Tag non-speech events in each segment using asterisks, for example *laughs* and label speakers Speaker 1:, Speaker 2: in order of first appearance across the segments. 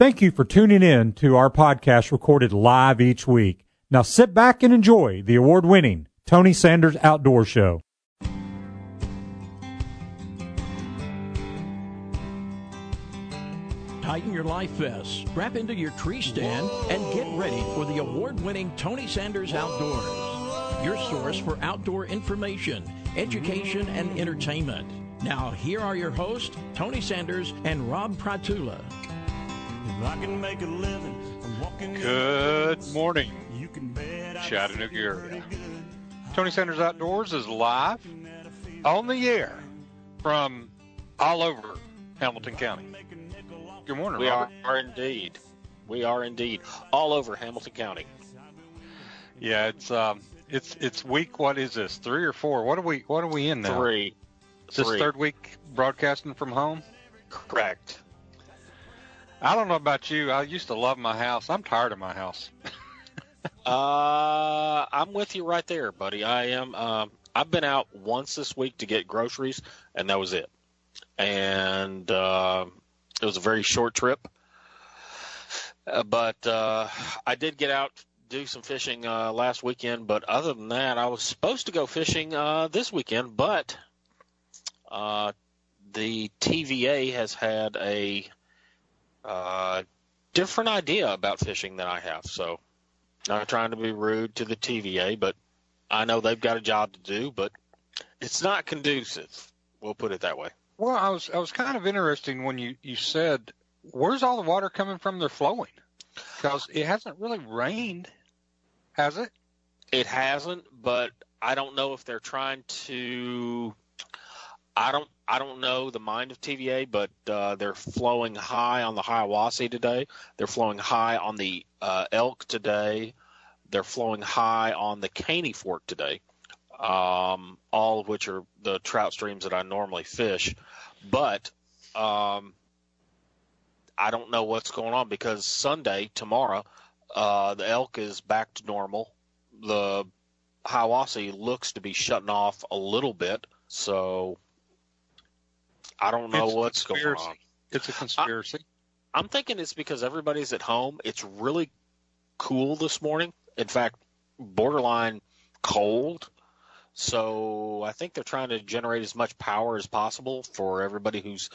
Speaker 1: Thank you for tuning in to our podcast recorded live each week. Now sit back and enjoy the award winning Tony Sanders Outdoor Show.
Speaker 2: Tighten your life vest, strap into your tree stand, and get ready for the award winning Tony Sanders Outdoors, your source for outdoor information, education, and entertainment. Now, here are your hosts, Tony Sanders and Rob Prytula.
Speaker 3: Good morning, Chattanooga area. Tony Sanders Outdoors is live on the air from all over Hamilton County. Good morning,
Speaker 4: We
Speaker 3: Robert.
Speaker 4: are, are indeed. We are indeed all over Hamilton County.
Speaker 3: Yeah, it's um, it's it's week. What is this? Three or four? What are we? What are we in now?
Speaker 4: Three.
Speaker 3: Is this
Speaker 4: Three.
Speaker 3: third week broadcasting from home?
Speaker 4: Correct.
Speaker 3: I don't know about you. I used to love my house. I'm tired of my house. *laughs*
Speaker 4: Uh, I'm with you right there, buddy. I am. Um, I've been out once this week to get groceries, and that was it. And uh, it was a very short trip. Uh, but uh, I did get out do some fishing uh, last weekend. But other than that, I was supposed to go fishing uh, this weekend, but uh, the TVA has had a uh, different idea about fishing than I have. So, not trying to be rude to the TVA, but I know they've got a job to do, but it's not conducive. We'll put it that way.
Speaker 3: Well, I was I was kind of interesting when you you said, "Where's all the water coming from? They're flowing," because it hasn't really rained, has it?
Speaker 4: It hasn't, but I don't know if they're trying to. I don't. I don't know the mind of TVA, but uh, they're flowing high on the Hiwassee today. They're flowing high on the uh, Elk today. They're flowing high on the Caney Fork today. Um, all of which are the trout streams that I normally fish, but um, I don't know what's going on because Sunday tomorrow, uh, the Elk is back to normal. The Hiwassee looks to be shutting off a little bit, so I don't know
Speaker 3: It's
Speaker 4: what's going on.
Speaker 3: It's a conspiracy.
Speaker 4: I'm thinking it's because everybody's at home. It's really cool this morning. In fact, borderline cold. So I think they're trying to generate as much power as possible for everybody who's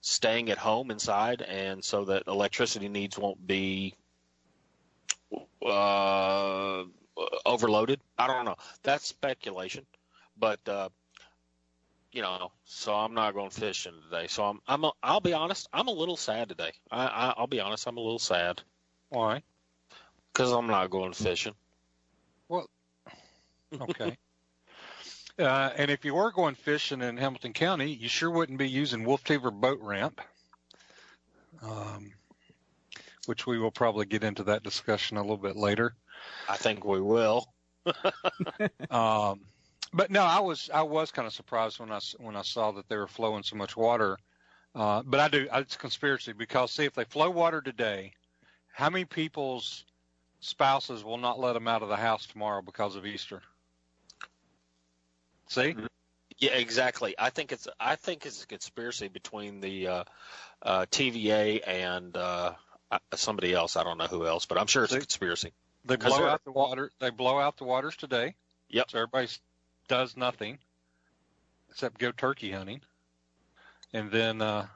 Speaker 4: staying at home inside, and so that electricity needs won't be uh, overloaded. I don't know. That's speculation, but uh, you know, so I'm not going fishing today. So I'm, I'm, a, I'll be honest, I'm a little sad today. I, I, I'll be honest, I'm a little sad
Speaker 3: Why?
Speaker 4: because I'm not going fishing.
Speaker 3: Well, okay. *laughs* uh, and if you were going fishing in Hamilton County, you sure wouldn't be using Wolftever boat ramp, um, which we will probably get into that discussion a little bit later.
Speaker 4: I think we will. *laughs*
Speaker 3: Um, but no, I was I was kind of surprised when I when I saw that they were flowing so much water. Uh, but I do it's a conspiracy because see if they flow water today, how many people's spouses will not let them out of the house tomorrow because of Easter? See,
Speaker 4: Yeah, exactly. I think it's, I think it's a conspiracy between the uh, uh, TVA and uh, somebody else. I don't know who else, but I'm sure it's a conspiracy.
Speaker 3: they blow out the water. They blow out the waters today.
Speaker 4: Yep.
Speaker 3: So everybody s- does nothing except go turkey hunting, and then uh,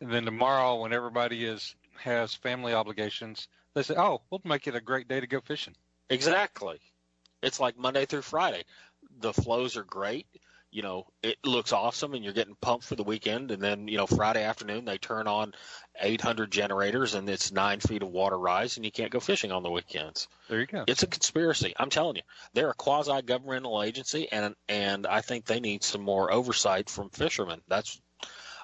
Speaker 3: and then tomorrow when everybody is has family obligations, they say, "Oh, we'll make it a great day to go fishing."
Speaker 4: Exactly. It's like Monday through Friday. The flows are great. You know, it looks awesome and you're getting pumped for the weekend. And then, you know, Friday afternoon, they turn on 800 generators and it's nine feet of water rise and you can't go fishing on the weekends.
Speaker 3: There you go.
Speaker 4: It's a conspiracy. I'm telling you, they're a quasi governmental agency and, and I think they need some more oversight from fishermen. That's,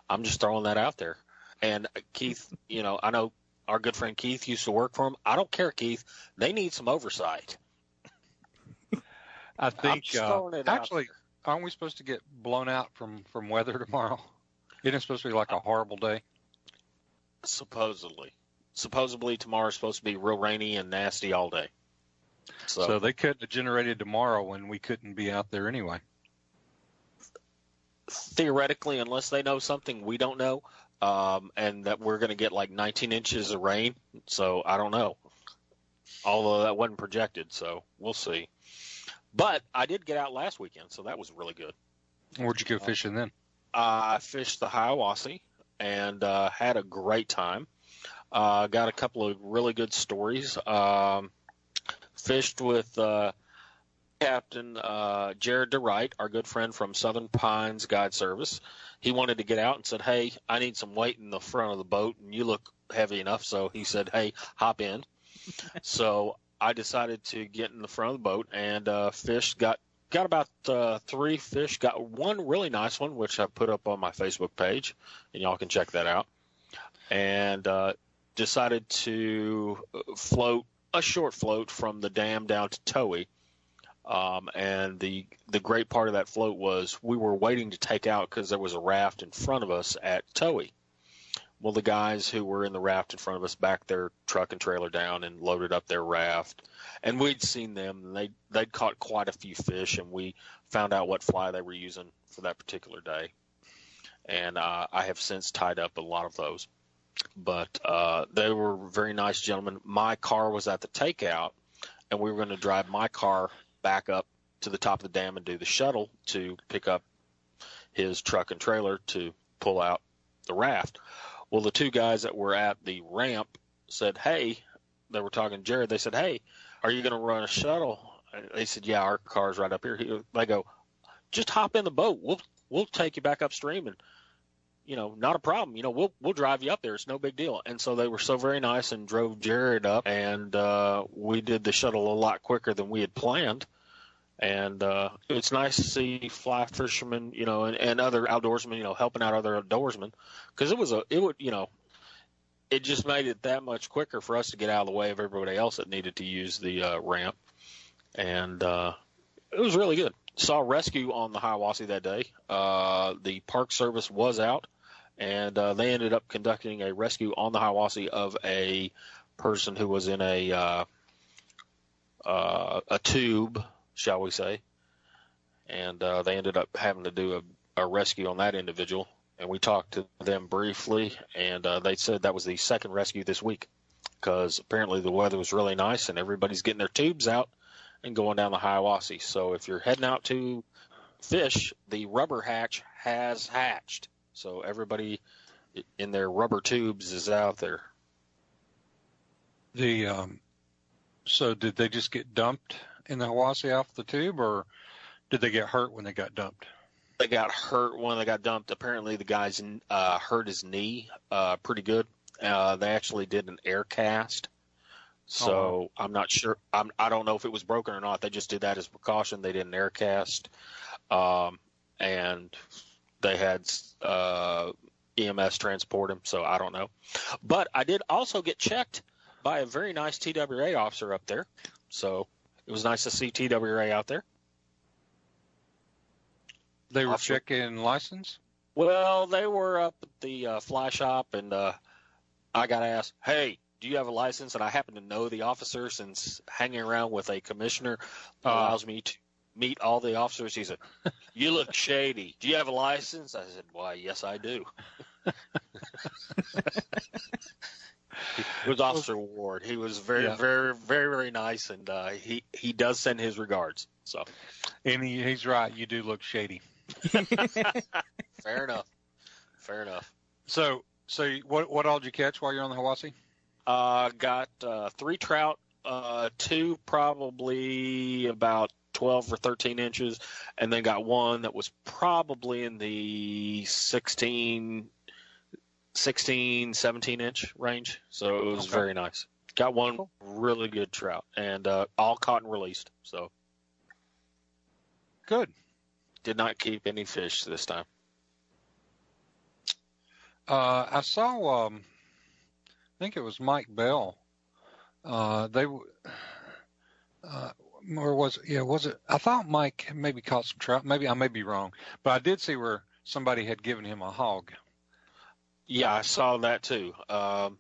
Speaker 4: I'm just throwing that out there. And Keith, *laughs* you know, I know our good friend Keith used to work for them. I don't care, Keith. They need some oversight. *laughs*
Speaker 3: I think uh,
Speaker 4: throwing it out
Speaker 3: actually, aren't we supposed to get blown out from from weather *laughs* tomorrow? Isn't it supposed to be like a horrible day?
Speaker 4: Supposedly. Supposedly tomorrow's supposed to be real rainy and nasty all day. So,
Speaker 3: So they couldn't have generated tomorrow when we couldn't be out there anyway.
Speaker 4: theoretically, unless they know something we don't know, um, and that we're going to get like 19 inches of rain. So I don't know. Although that wasn't projected, so we'll see. But I did get out last weekend, so that was really good.
Speaker 3: Where'd you go fishing then?
Speaker 4: Uh, I fished the Hiwassee and uh, had a great time. Uh, got a couple of really good stories. Um, fished with uh, Captain uh, Jared DeWright, our good friend from Southern Pines Guide Service. He wanted to get out and said, "Hey, I need some weight in the front of the boat, and you look heavy enough." So he said, "Hey, hop in." *laughs* so I decided to get in the front of the boat and uh, fish. Got got about uh, three fish. Got one really nice one, which I put up on my Facebook page, and y'all can check that out. And uh, decided to float a short float from the dam down to Towee. Um, and the the great part of that float was we were waiting to take out because there was a raft in front of us at Towee. Well, the guys who were in the raft in front of us backed their truck and trailer down and loaded up their raft, and we'd seen them. And they they'd caught quite a few fish, and we found out what fly they were using for that particular day. And uh, I have since tied up a lot of those, but uh, they were very nice gentlemen. My car was at the takeout, and we were going to drive my car back up to the top of the dam and do the shuttle to pick up his truck and trailer to pull out the raft. Well, the two guys that were at the ramp said, "Hey," they were talking to Jared. They said, "Hey, are you going to run a shuttle?" They said, "Yeah, our car's right up here." He, they go, "Just hop in the boat. We'll we'll take you back upstream and." You know, not a problem. You know, we'll we'll drive you up there. It's no big deal. And so they were so very nice and drove Jared up, and uh, we did the shuttle a lot quicker than we had planned and uh, it's nice to see fly fishermen, you know, and, and other outdoorsmen, you know, helping out other outdoorsmen, because it was a, it would, you know, it just made it that much quicker for us to get out of the way of everybody else that needed to use the uh, ramp, and uh, it was really good. Saw rescue on the Hiwassee that day. Uh, the Park Service was out, and uh, they ended up conducting a rescue on the Hiwassee of a person who was in a uh, uh, a tube shall we say. And uh, they ended up having to do a, a rescue on that individual. And we talked to them briefly, and uh, they said that was the second rescue this week because apparently the weather was really nice and everybody's getting their tubes out and going down the Hiwassee. So if you're heading out to fish, the rubber hatch has hatched. So everybody in their rubber tubes is out there.
Speaker 3: The um, so did they just get dumped in the Hiwassee off the tube, or did they get hurt when they got dumped?
Speaker 4: They got hurt when they got dumped. Apparently, the guy's uh, hurt his knee uh, pretty good. Uh, they actually did an air cast. So oh. I'm not sure. I'm, I don't know if it was broken or not. They just did that as precaution. They did an air cast, um, and they had uh, EMS transport him. So I don't know. But I did also get checked by a very nice TWA officer up there. So it was nice to see TWA out there.
Speaker 3: They were checking license.
Speaker 4: Well, they were up at the uh, fly shop, and uh, I got asked, "Hey, do you have a license?" And I happen to know the officer since hanging around with a commissioner uh, allows me to meet all the officers. He said, *laughs* "You look shady. Do you have a license?" I said, "Why, yes, I do." *laughs* It was Officer Ward. He was very, yeah. very, very, very nice, and uh, he he does send his regards. So,
Speaker 3: and he, he's right. You do look shady. *laughs*
Speaker 4: Fair enough. Fair enough.
Speaker 3: So, so what what all did you catch while you're on the Hiwassee?
Speaker 4: Uh, got uh, three trout, uh, two probably about 12 or 13 inches, and then got one that was probably in the 16 16, 17 inch range. So it was okay. very nice. Got one cool. really good trout and uh, all caught and released. So
Speaker 3: good.
Speaker 4: Did not keep any fish this time.
Speaker 3: Uh, I saw, um, I think it was Mike Bell. Uh, they, uh, or was it, yeah, was it? I thought Mike maybe caught some trout. Maybe I may be wrong, but I did see where somebody had given him a hog.
Speaker 4: Yeah, I saw that too. Um,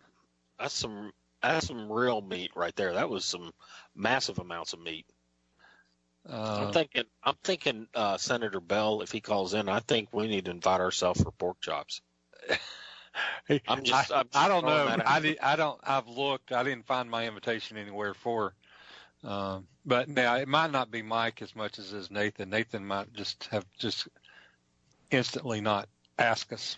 Speaker 4: that's some that's some real meat right there. That was some massive amounts of meat. Uh, I'm thinking, I'm thinking, uh, Senator Bell, if he calls in, I think we need to invite ourselves for pork chops. *laughs* I'm just.
Speaker 3: I,
Speaker 4: I'm just
Speaker 3: I don't know. I did, I don't. I've looked. I didn't find my invitation anywhere for. Um, but now it might not be Mike as much as is Nathan. Nathan might just have just instantly not ask us.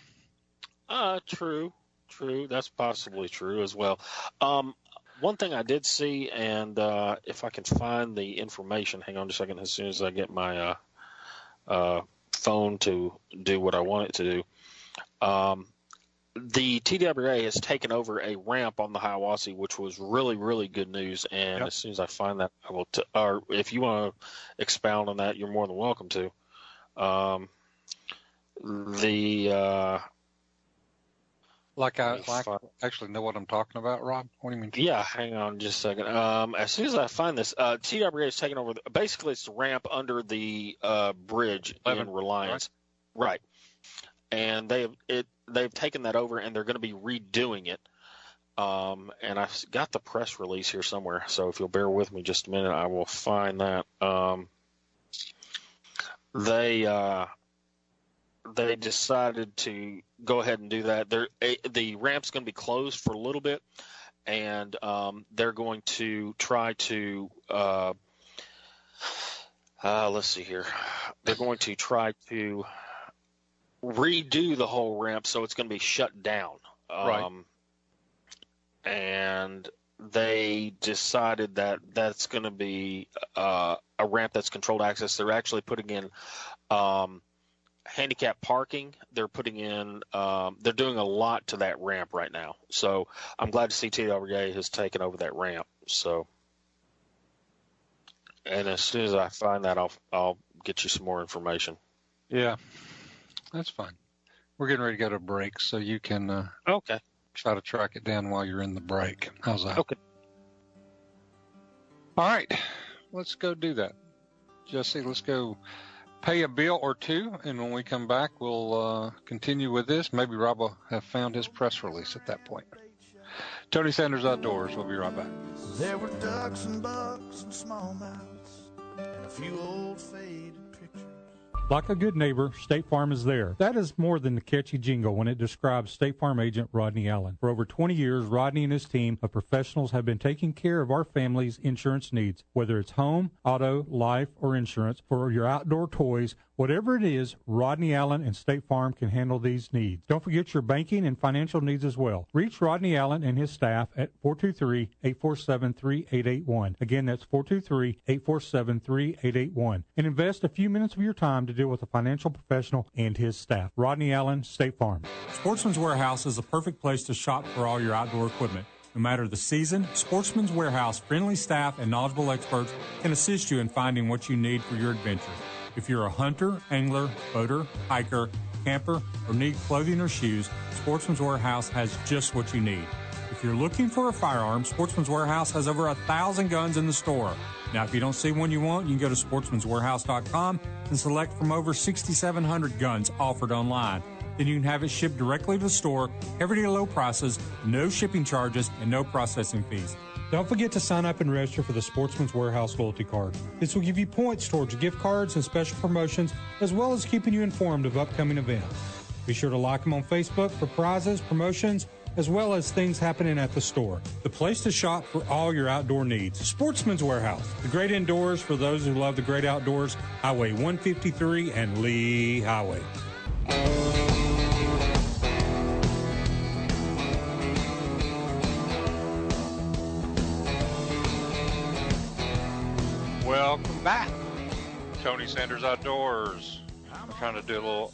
Speaker 4: Uh, true, true. That's possibly true as well. Um, one thing I did see, and uh, if I can find the information, hang on just a second. As soon as I get my uh, uh, phone to do what I want it to do, um, the TWA has taken over a ramp on the Hiwassee, which was really, really good news. And
Speaker 3: Yep.
Speaker 4: as soon as I find that, I will. T- or if you want to expound on that, you're more than welcome to. Um, the uh,
Speaker 3: Like I like actually know what I'm talking about, Rob. What do you mean?
Speaker 4: Yeah, hang on just a second. Um, as soon as I find this, uh, TWA is taking over. The, basically, it's the ramp under the uh, bridge
Speaker 3: Eleven,
Speaker 4: in Reliance, right? And they've it they've taken that over, and they're going to be redoing it. Um, and I've got the press release here somewhere, so if you'll bear with me just a minute, I will find that. Um, they uh, they decided to go ahead and do that. They're, eh, the ramp's going to be closed for a little bit, and um, they're going to try to. Uh, uh, let's see here. They're going to try to redo the whole ramp, so it's going to be shut down.
Speaker 3: Right.
Speaker 4: Um, and they decided that that's going to be uh, a ramp that's controlled access. They're actually putting in um, handicap parking. They're putting in. Um, they're doing a lot to that ramp right now. So I'm glad to see TWA has taken over that ramp. So, and as soon as I find that, I'll I'll get you some more information.
Speaker 3: Yeah, that's fine. We're getting ready to go to break, so you can uh,
Speaker 4: Okay.
Speaker 3: try to track it down while you're in the break. How's that?
Speaker 4: Okay.
Speaker 3: All right, let's go do that. Jesse, let's go pay a bill or two, and when we come back, we'll uh, continue with this. Maybe Rob will have found his press release at that point. Tony Sanders Outdoors. We'll be right back.
Speaker 5: There were ducks and bucks and smallmouths and a few old faded.
Speaker 1: Like a good neighbor, State Farm is there. That is more than the catchy jingle when it describes State Farm agent Rodney Allen. For over 20 years, Rodney and his team of professionals have been taking care of our family's insurance needs, whether it's home, auto, life, or insurance for your outdoor toys. Whatever it is, Rodney Allen and State Farm can handle these needs. Don't forget your banking and financial needs as well. Reach Rodney Allen and his staff at 423-847-3881. Again, that's 423-847-3881. And invest a few minutes of your time to deal with a financial professional and his staff. Rodney Allen, State Farm. Sportsman's Warehouse is the perfect place to shop for all your outdoor equipment. No matter the season, Sportsman's Warehouse friendly staff and knowledgeable experts can assist you in finding what you need for your adventure. If you're a hunter, angler, boater, hiker, camper, or need clothing or shoes, Sportsman's Warehouse has just what you need. If you're looking for a firearm, Sportsman's Warehouse has over a thousand guns in the store. Now, if you don't see one you want, you can go to sportsmanswarehouse.com and select from over 6,700 guns offered online. Then you can have it shipped directly to the store, everyday low prices, no shipping charges, and no processing fees. Don't forget to sign up and register for the Sportsman's Warehouse loyalty card. This will give you points towards gift cards and special promotions, as well as keeping you informed of upcoming events. Be sure to like them on Facebook for prizes, promotions, as well as things happening at the store. The place to shop for all your outdoor needs. Sportsman's Warehouse, the great indoors for those who love the great outdoors. Highway 153 and Lee Highway.
Speaker 3: Welcome back. Tony Sanders Outdoors. I'm trying to do a little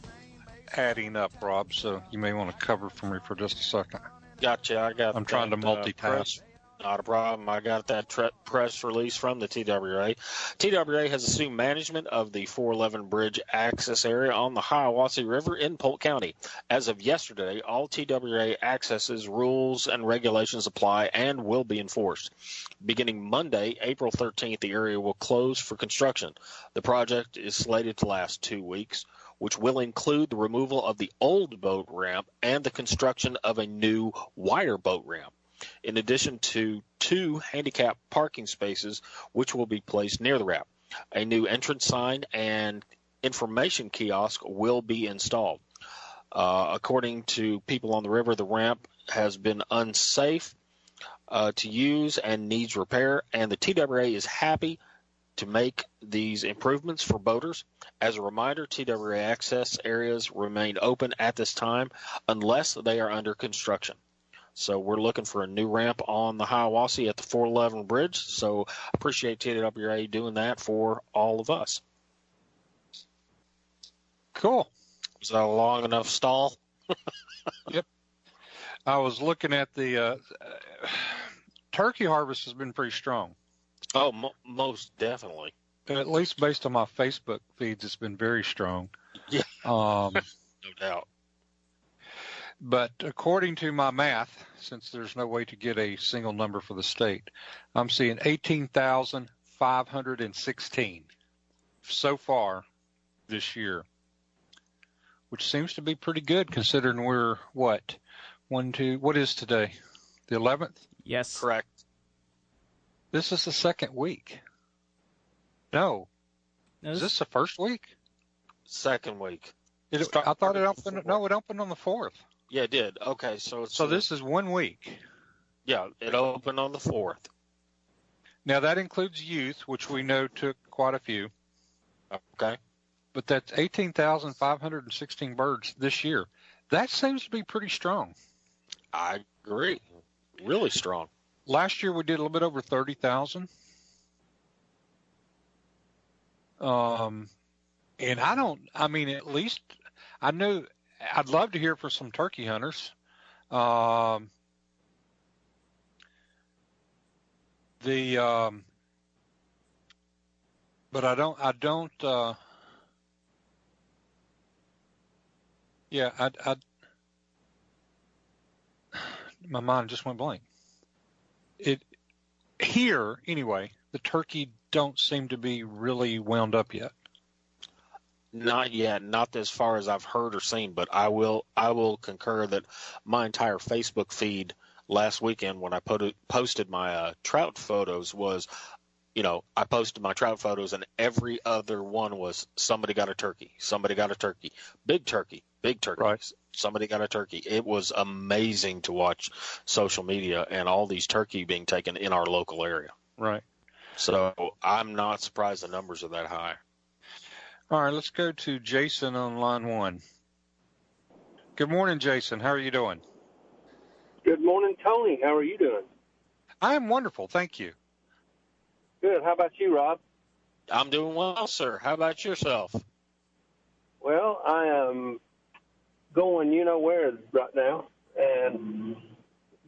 Speaker 3: adding up, Rob, so you may want to cover for me for just a second.
Speaker 4: Gotcha. I got.
Speaker 3: I'm trying to
Speaker 4: that, uh,
Speaker 3: multitask.
Speaker 4: Not a problem. I got that tre- press release from the TWA. TWA has assumed management of the 411 bridge access area on the Hiwassee River in Polk County. As of yesterday, all TWA accesses, rules, and regulations apply and will be enforced. Beginning Monday, April 13th, the area will close for construction. The project is slated to last two weeks, which will include the removal of the old boat ramp and the construction of a new wire boat ramp in addition to two handicap parking spaces, which will be placed near the ramp. A new entrance sign and information kiosk will be installed. Uh, according to people on the river, the ramp has been unsafe uh, to use and needs repair, and the TWA is happy to make these improvements for boaters. As a reminder, TWA access areas remain open at this time unless they are under construction. So we're looking for a new ramp on the Hiwassee at the 411 bridge. So appreciate TWA doing that for all of us.
Speaker 3: Cool.
Speaker 4: Was that a long enough stall? *laughs*
Speaker 3: yep. I was looking at the uh, turkey harvest has been pretty strong.
Speaker 4: Oh, mo- most definitely.
Speaker 3: At least based on my Facebook feeds, it's been very strong.
Speaker 4: Yeah.
Speaker 3: Um, *laughs*
Speaker 4: no doubt.
Speaker 3: But according to my math, since there's no way to get a single number for the state, I'm seeing 18,516 so far this year, which seems to be pretty good considering we're what? One, two, what is today? The 11th?
Speaker 6: Yes.
Speaker 4: Correct.
Speaker 3: This is the second week. No.
Speaker 6: No,
Speaker 3: Is
Speaker 6: this-
Speaker 3: this the first week?
Speaker 4: Second week.
Speaker 3: It, I thought it opened. No, it opened on the fourth.
Speaker 4: Yeah, it did. Okay, so it's
Speaker 3: So this is one week.
Speaker 4: yeah, it opened on the fourth.
Speaker 3: Now that includes youth, which we know took quite a few,
Speaker 4: Okay.
Speaker 3: but that's 18,516 birds this year. That seems to be pretty strong.
Speaker 4: I agree. Really strong.
Speaker 3: Last year we did a little bit over 30,000. Um, and I don't, I mean, at least I know I'd love to hear from some turkey hunters. Um, the, um, but I don't, I don't, uh, yeah, I, I, my mind just went blank. It, here anyway, the turkey don't seem to be really wound up yet.
Speaker 4: Not yet, not as far as I've heard or seen, but I will I will concur that my entire Facebook feed last weekend when I po- posted my uh, trout photos was, you know, I posted my trout photos and every other one was somebody got a turkey, somebody got a turkey, big turkey, big turkey,
Speaker 3: Right.
Speaker 4: somebody got a turkey. It was amazing to watch social media and all these turkey being taken in our local area.
Speaker 3: Right.
Speaker 4: So I'm not surprised the numbers are that high.
Speaker 3: All right, let's go to Jason on line one. Good morning, Jason. How are you doing?
Speaker 7: Good morning, Tony. How are you doing?
Speaker 3: I am wonderful, thank you.
Speaker 7: Good. How about you, Rob?
Speaker 4: I'm doing well, sir. How about yourself?
Speaker 7: Well, I am going you know where right now and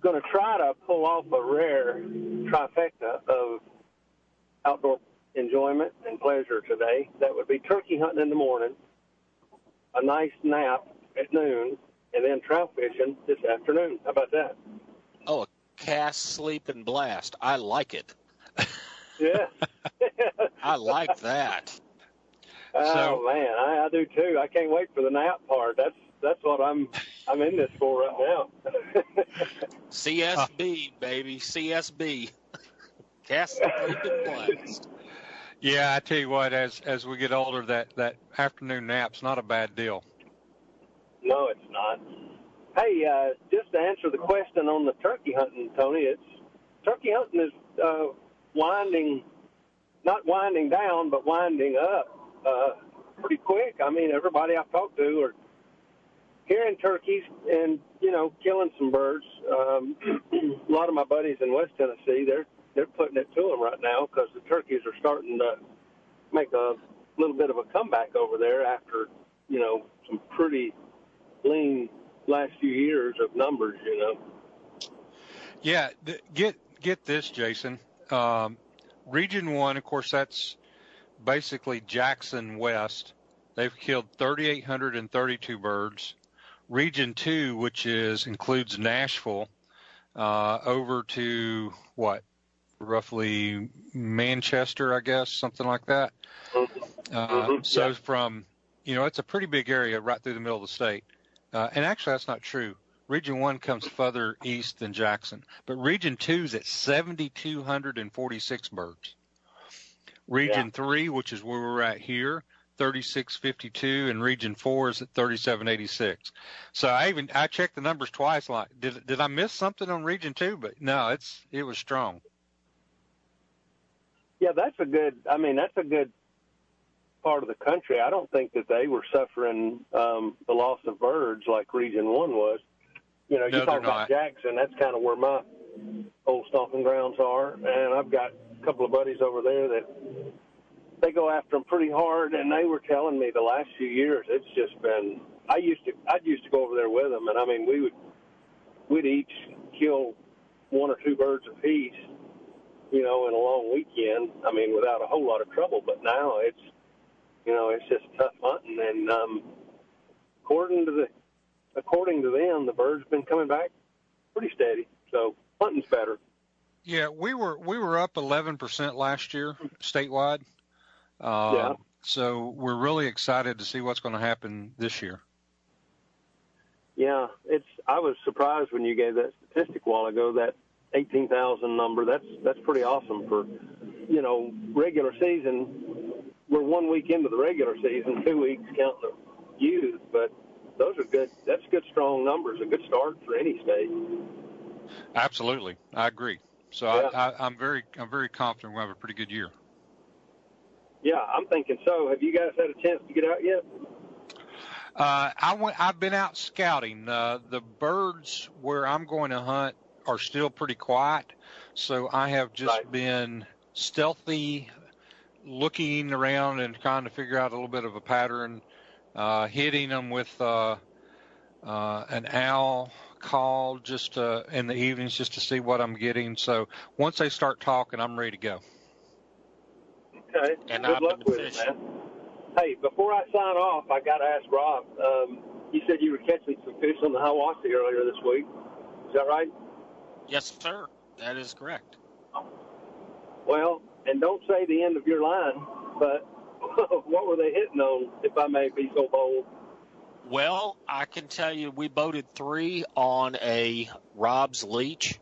Speaker 7: going to try to pull off a rare trifecta of outdoor enjoyment and pleasure today. That would be turkey hunting in the morning, a nice nap at noon, and then trout fishing this afternoon. How about that?
Speaker 4: Oh, a cast, sleep, and blast. I like it.
Speaker 7: Yeah. *laughs*
Speaker 4: I like that.
Speaker 7: Oh
Speaker 3: So-
Speaker 7: man, I, I do too. I can't wait for the nap part. That's that's what I'm I'm in this for right now. *laughs*
Speaker 4: CSB, baby. CSB. *laughs* Cast, sleep, and blast.
Speaker 3: Yeah, I tell you what, as as we get older, that that afternoon nap's not a bad deal.
Speaker 7: no, it's not. Hey, uh, just to answer the question on the turkey hunting, Tony, it's turkey hunting is uh, winding, not winding down, but winding up uh, pretty quick. I mean, everybody I've talked to are hearing turkeys and you know killing some birds. Um, *clears throat* a lot of my buddies in West Tennessee, they're they're putting it to them right now because the turkeys are starting to make a little bit of a comeback over there after you know some pretty lean last few years of numbers. You know.
Speaker 3: Yeah, th- get get this, Jason. Um, Region One, of course, that's basically Jackson West. They've killed 3,832 birds. Region Two, which is includes Nashville, uh, over to what, roughly Manchester, I guess, something like that. Uh,
Speaker 7: Mhm,
Speaker 3: so
Speaker 7: yeah.
Speaker 3: from, you know, it's a pretty big area right through the middle of the state. Uh, and actually, that's not true. Region one comes further east than Jackson, but Region two is at 7,246 birds. Region three, which is where we're at here, 3652 and region 4 is at 3786. So I even I checked the numbers twice like did did I miss something on region 2 but no, it's it was strong.
Speaker 7: Yeah, that's a good I mean that's a good part of the country. I don't think that they were suffering um the loss of birds like region 1 was. You know,
Speaker 3: No,
Speaker 7: you talk about
Speaker 3: not.
Speaker 7: Jackson, that's kind of where my old stomping grounds are and I've got a couple of buddies over there that they go after them pretty hard, and they were telling me the last few years it's just been. I used to I used to go over there with them, and I mean we would we'd each kill one or two birds apiece, you know, in a long weekend. I mean without a whole lot of trouble. But now it's you know it's just tough hunting, and um, according to the according to them, the birds been coming back pretty steady. So hunting's better.
Speaker 3: Yeah, we were we were up 11% last year statewide. Um,
Speaker 7: Yeah.
Speaker 3: So we're really excited to see what's going to happen this year.
Speaker 7: Yeah, it's. I was surprised when you gave that statistic a while ago. That eighteen thousand number. That's that's pretty awesome for, you know, regular season. We're one week into the regular season, two weeks counting the youth, but those are good. That's good, strong numbers. A good start for any state.
Speaker 3: Absolutely, I agree. So
Speaker 7: Yeah.
Speaker 3: I, I, I'm very I'm very confident we'll have a pretty good year.
Speaker 7: Yeah, I'm thinking so. Have you guys had a chance to get out yet?
Speaker 3: Uh, I went. I've been out scouting. Uh, the birds where I'm going to hunt are still pretty quiet, so I have just
Speaker 7: Right.
Speaker 3: been stealthy, looking around and trying to figure out a little bit of a pattern, uh, hitting them with uh, uh, an owl call just uh, in the evenings just to see what I'm getting. So once they start talking, I'm ready to go.
Speaker 7: Okay.
Speaker 4: And
Speaker 7: good
Speaker 4: I've
Speaker 7: luck
Speaker 4: been
Speaker 7: with it, man. Hey, before I sign off, I got to ask Rob. Um, you said you were catching some fish on the Hiwassee earlier this week. Is that right?
Speaker 4: Yes, sir. That is correct.
Speaker 7: Well, and don't say the end of your line, but *laughs* what were they hitting on, if I may be so bold?
Speaker 4: Well, I can tell you we boated three on a Rob's leech,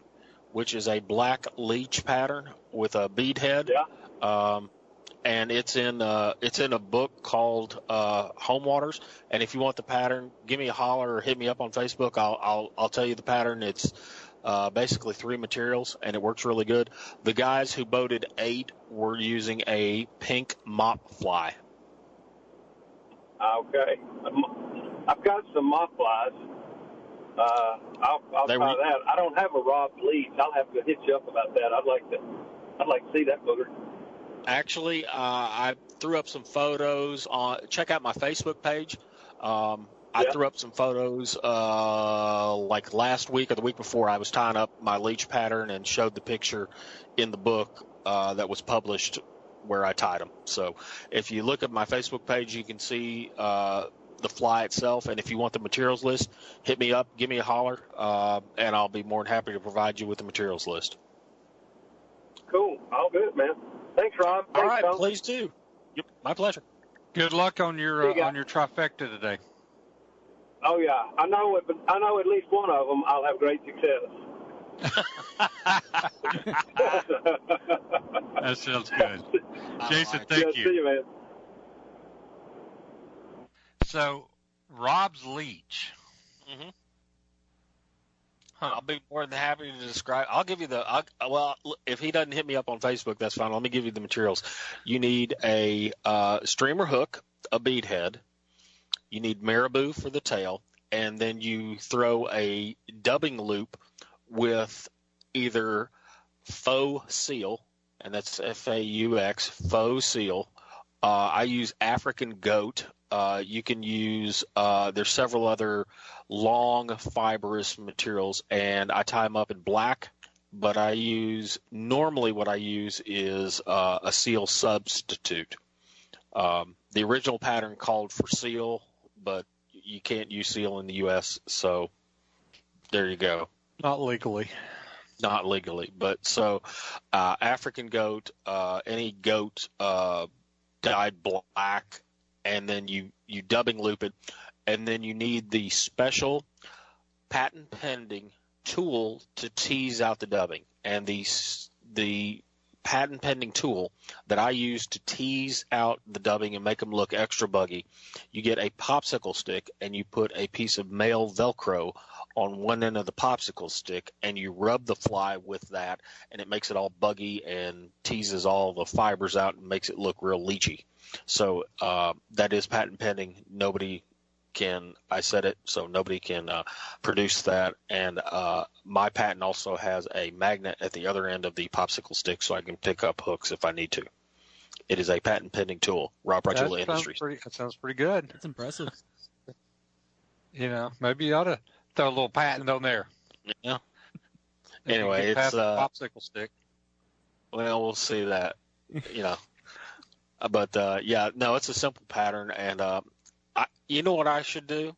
Speaker 4: which is a black leech pattern with a bead head.
Speaker 7: Yeah.
Speaker 4: Um, and it's in uh, it's in a book called uh, Home Waters. And if you want the pattern, give me a holler or hit me up on Facebook. I'll I'll, I'll tell you the pattern. It's uh, basically three materials, and it works really good. The guys who boated eight were using a pink mop fly.
Speaker 7: Okay. I've got some mop flies. Uh, I'll, I'll try
Speaker 4: were-
Speaker 7: that. I don't have a Rob leech. I'll have to hit you up about that. I'd like to. I'd like to see that booger.
Speaker 4: Actually, uh, I threw up some photos on. Check out my Facebook page. Um, I threw up some photos uh, like last week or the week before. I was tying up my leech pattern and showed the picture in the book uh, that was published where I tied them. So if you look at my Facebook page, you can see uh, the fly itself. And if you want the materials list, hit me up, give me a holler, uh, and I'll be more than happy to provide you with the materials list.
Speaker 7: Cool. All good, man. Thanks, Rob.
Speaker 4: All
Speaker 7: Thanks,
Speaker 4: right,
Speaker 7: Tom.
Speaker 4: please do. Yep, my pleasure.
Speaker 3: Good luck on your
Speaker 7: See
Speaker 3: uh,
Speaker 7: you,
Speaker 3: on your trifecta today.
Speaker 7: Oh yeah, I know. It, I know at least one of them. I'll have great success. *laughs*
Speaker 3: That sounds good. *laughs* Jason,
Speaker 4: like
Speaker 3: thank
Speaker 7: yeah,
Speaker 3: you.
Speaker 7: See you, man.
Speaker 3: So, Rob's leech.
Speaker 4: hmm I'll be more than happy to describe. I'll give you the. I'll, well, if he doesn't hit me up on Facebook, that's fine. Let me give you the materials. You need a uh, streamer hook, a bead head. You need marabou for the tail, and then you throw a dubbing loop with either faux seal, and that's F A U X, faux seal. Uh, I use African goat. Uh, you can use. Uh, there's several other long fibrous materials, and I tie them up in black. But I use normally what I use is uh, a seal substitute. Um, the original pattern called for seal, but you can't use seal in the U.S. So there you go
Speaker 3: Not legally.
Speaker 4: not legally, but so uh, African goat, uh, any goat uh, dyed black, and then you you dubbing loop it, and then you need the special patent pending tool to tease out the dubbing, and the the patent pending tool that I use to tease out the dubbing and make them look extra buggy. You get a popsicle stick and you put a piece of male Velcro on one end of the popsicle stick and you rub the fly with that and it makes it all buggy and teases all the fibers out and makes it look real leechy. So uh, that is patent pending. Nobody can I said it so nobody can uh, produce that and uh, my patent also has a magnet at the other end of the popsicle stick so I can pick up hooks if I need to. It is a patent pending tool. Rob
Speaker 3: That sounds
Speaker 4: Industries.
Speaker 3: pretty. That sounds pretty good.
Speaker 6: That's impressive. *laughs*
Speaker 3: You know, maybe you ought to throw a little patent on there.
Speaker 4: Yeah. Anyway, it's
Speaker 3: a
Speaker 4: uh,
Speaker 3: popsicle stick.
Speaker 4: Well, we'll see that. You know, *laughs* but uh, yeah, no, it's a simple pattern, and uh, I, you know what I should do?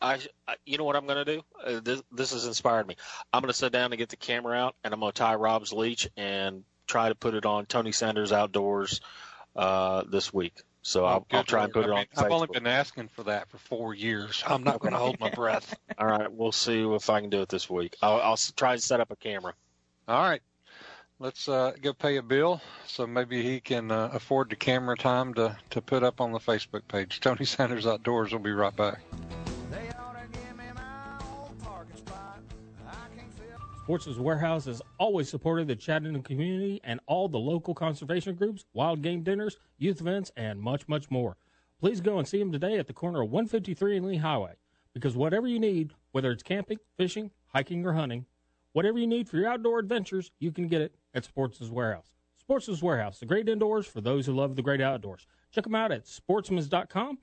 Speaker 4: I, you know what I'm going to do? Uh, this this has inspired me. I'm going to sit down and get the camera out, and I'm going to tie Rob's leech and try to put it on Tony Sanders Outdoors uh, this week. So I'll, I'll try and put it
Speaker 3: I
Speaker 4: on.
Speaker 3: mean, I've only been asking for that for four years. I'm not going to hold my breath. *laughs*
Speaker 4: All right, we'll see if I can do it this week. I'll, I'll s- try and set up a camera.
Speaker 3: All right. Let's uh, go pay a bill so maybe he can uh, afford the camera time to, to put up on the Facebook page. *laughs* Tony Sanders Outdoors will be right back.
Speaker 8: Sportsman's Warehouse has always supported the Chattanooga community and all the local conservation groups, wild game dinners, youth events, and much, much more. Please go and see them today at the corner of 153 and Lee Highway. Because whatever you need, whether it's camping, fishing, hiking, or hunting, whatever you need for your outdoor adventures, you can get it at Sportsman's Warehouse. Sportsman's Warehouse, the great indoors for those who love the great outdoors. Check them out at sportsmans.com.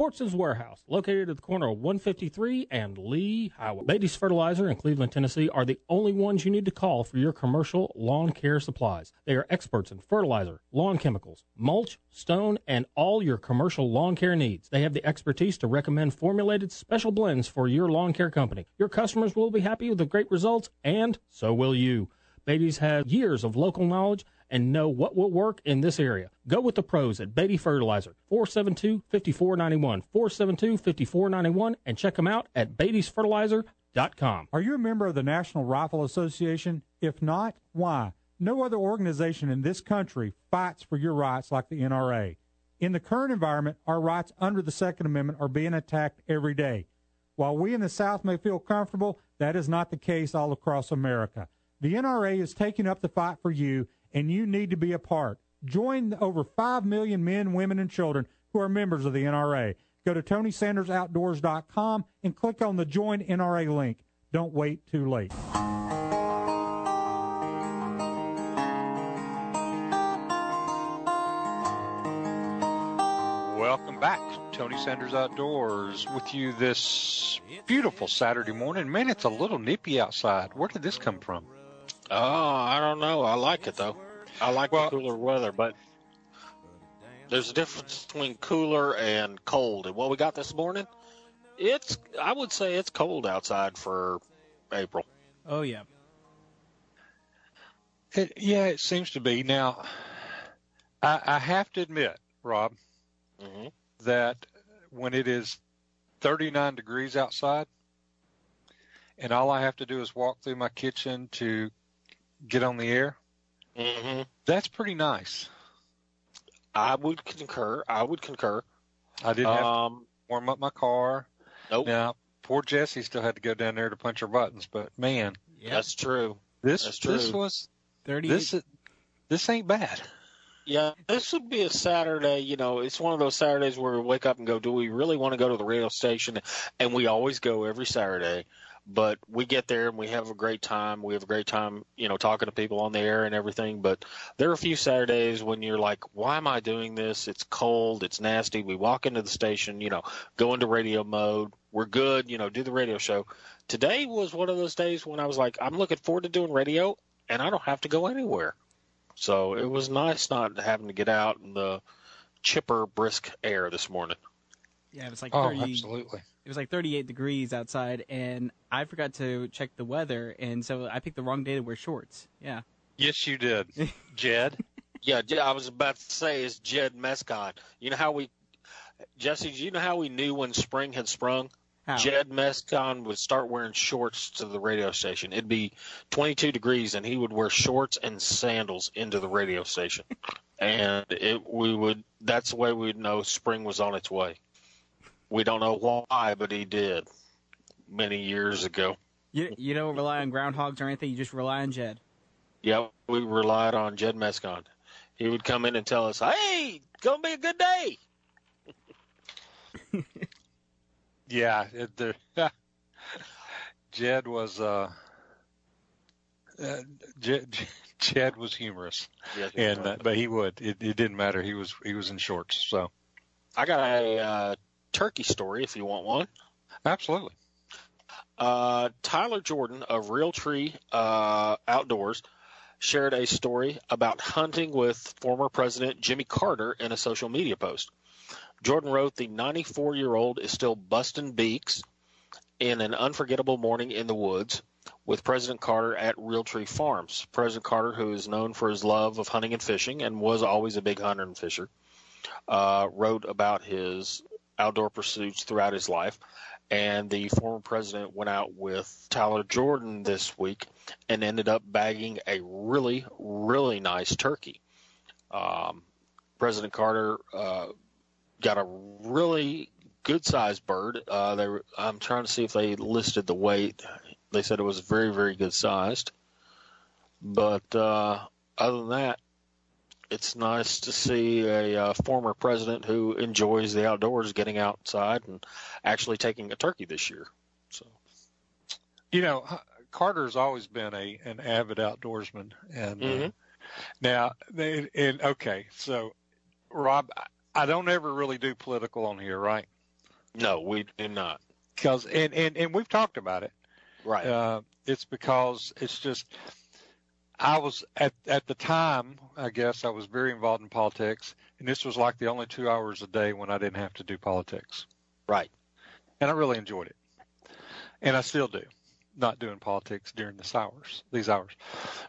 Speaker 8: Sportsman's Warehouse, located at the corner of 153 and Lee Highway. Beatty's Fertilizer in Cleveland, Tennessee are the only ones you need to call for your commercial lawn care supplies. They are experts in fertilizer, lawn chemicals, mulch, stone, and all your commercial lawn care needs. They have the expertise to recommend formulated special blends for your lawn care company. Your customers will be happy with the great results, and so will you. Beatty's has years of local knowledge and know what will work in this area. Go with the pros at Beatty Fertilizer, 472-5491, 472-5491, and check them out at beattysfertilizer.com.
Speaker 1: Are you a member of the National Rifle Association? If not, why? No other organization in this country fights for your rights like the NRA. In the current environment, our rights under the Second Amendment are being attacked every day. While we in the South may feel comfortable, that is not the case all across America. The NRA is taking up the fight for you, and you need to be a part. Join over 5 million men, women, and children who are members of the NRA. Go to TonySandersOutdoors.com and click on the Join NRA link. Don't wait too late.
Speaker 3: Welcome back. Tony Sanders Outdoors with you this beautiful Saturday morning. Man, it's a little nippy outside. Where did this come from?
Speaker 4: Oh, I don't know. I like it though. I like
Speaker 3: Well-
Speaker 4: the cooler weather, but there's a difference between cooler and cold. And what we got this morning, it's I would say it's cold outside for April.
Speaker 6: Oh yeah.
Speaker 3: It, yeah, it seems to be. Now, I, I have to admit, Rob,
Speaker 4: hmm
Speaker 3: that when it is 39 degrees outside and all I have to do is walk through my kitchen to get on the air,
Speaker 4: hmm
Speaker 3: that's pretty nice.
Speaker 4: I would concur. I would concur.
Speaker 3: I didn't have to
Speaker 4: Um,
Speaker 3: warm up my car.
Speaker 4: nope,
Speaker 3: Now, poor Jesse still had to go down there to punch her buttons, but man,
Speaker 6: Yeah.
Speaker 4: that's true.
Speaker 3: this
Speaker 4: That's
Speaker 3: this was
Speaker 6: Thirty.
Speaker 3: this is this ain't bad.
Speaker 4: Yeah, this would be a Saturday. You know, it's one of those Saturdays where we wake up and go, "Do we really want to go to the radio station?" And we always go every Saturday, but we get there and we have a great time. We have a great time, you know, talking to people on the air and everything. But there are a few Saturdays when you're like, "Why am I doing this? It's cold. It's nasty." We walk into the station, you know, go into radio mode. We're good, you know, do the radio show. Today was one of those days when I was like, "I'm looking forward to doing radio, and I don't have to go anywhere." So it was nice not having to get out in the chipper, brisk air this morning.
Speaker 6: yeah, it was like
Speaker 3: Oh,
Speaker 6: thirty.
Speaker 3: absolutely.
Speaker 6: It was like 38 degrees outside, and I forgot to check the weather, and so I picked the wrong day to wear shorts. Yeah.
Speaker 3: Yes, you did, *laughs* Jed.
Speaker 4: Yeah, Jed- I was about to say is Jed Mescon. You know how we, Jesse? Do you know how we knew when spring had sprung?
Speaker 6: How?
Speaker 4: Jed Mescon would start wearing shorts to the radio station. It'd be 22 degrees, and he would wear shorts and sandals into the radio station. *laughs* and it, we would. That's the way we'd know spring was on its way. We don't know why, but he did many years ago.
Speaker 6: You you don't rely on groundhogs or anything. You just rely on Jed.
Speaker 4: Yeah, we relied on Jed Mescon. He would come in and tell us, "Hey, it's gonna be a good day." *laughs*
Speaker 3: Yeah, it, the, *laughs* Jed was uh, uh Jed, Jed was humorous,
Speaker 4: Yes,
Speaker 3: and uh, but he would it, it didn't matter. He was he was in shorts, so
Speaker 4: I got a uh, turkey story if you want one.
Speaker 3: absolutely.
Speaker 4: Uh, Tyler Jordan of Realtree uh, Outdoors shared a story about hunting with former President Jimmy Carter in a social media post. Jordan wrote, The 94 year old is still busting beaks in an unforgettable morning in the woods with President Carter at Realtree Farms. President Carter, who is known for his love of hunting and fishing and was always a big hunter and fisher, uh, wrote about his outdoor pursuits throughout his life. And the former president went out with Tyler Jordan this week and ended up bagging a really, really nice turkey. Um, President Carter uh, got a really good sized bird. Uh, they were, I'm trying to see if they listed the weight. They said it was very, very good sized. But uh, other than that, it's nice to see a uh, former president who enjoys the outdoors getting outside and actually taking a turkey this year. So
Speaker 3: You know, Carter's always been a an avid outdoorsman, and uh,
Speaker 4: Mhm.
Speaker 3: now they and okay, so Rob, I- I don't ever really do political on here, right?
Speaker 4: no, we do not.
Speaker 3: Because and and and we've talked about it.
Speaker 4: Right.
Speaker 3: Uh, it's because it's just I was at at the time, I guess I was very involved in politics, and this was like the only two hours a day when I didn't have to do politics,
Speaker 4: right.
Speaker 3: and I really enjoyed it, and I still do. Not doing politics during this hours, these hours,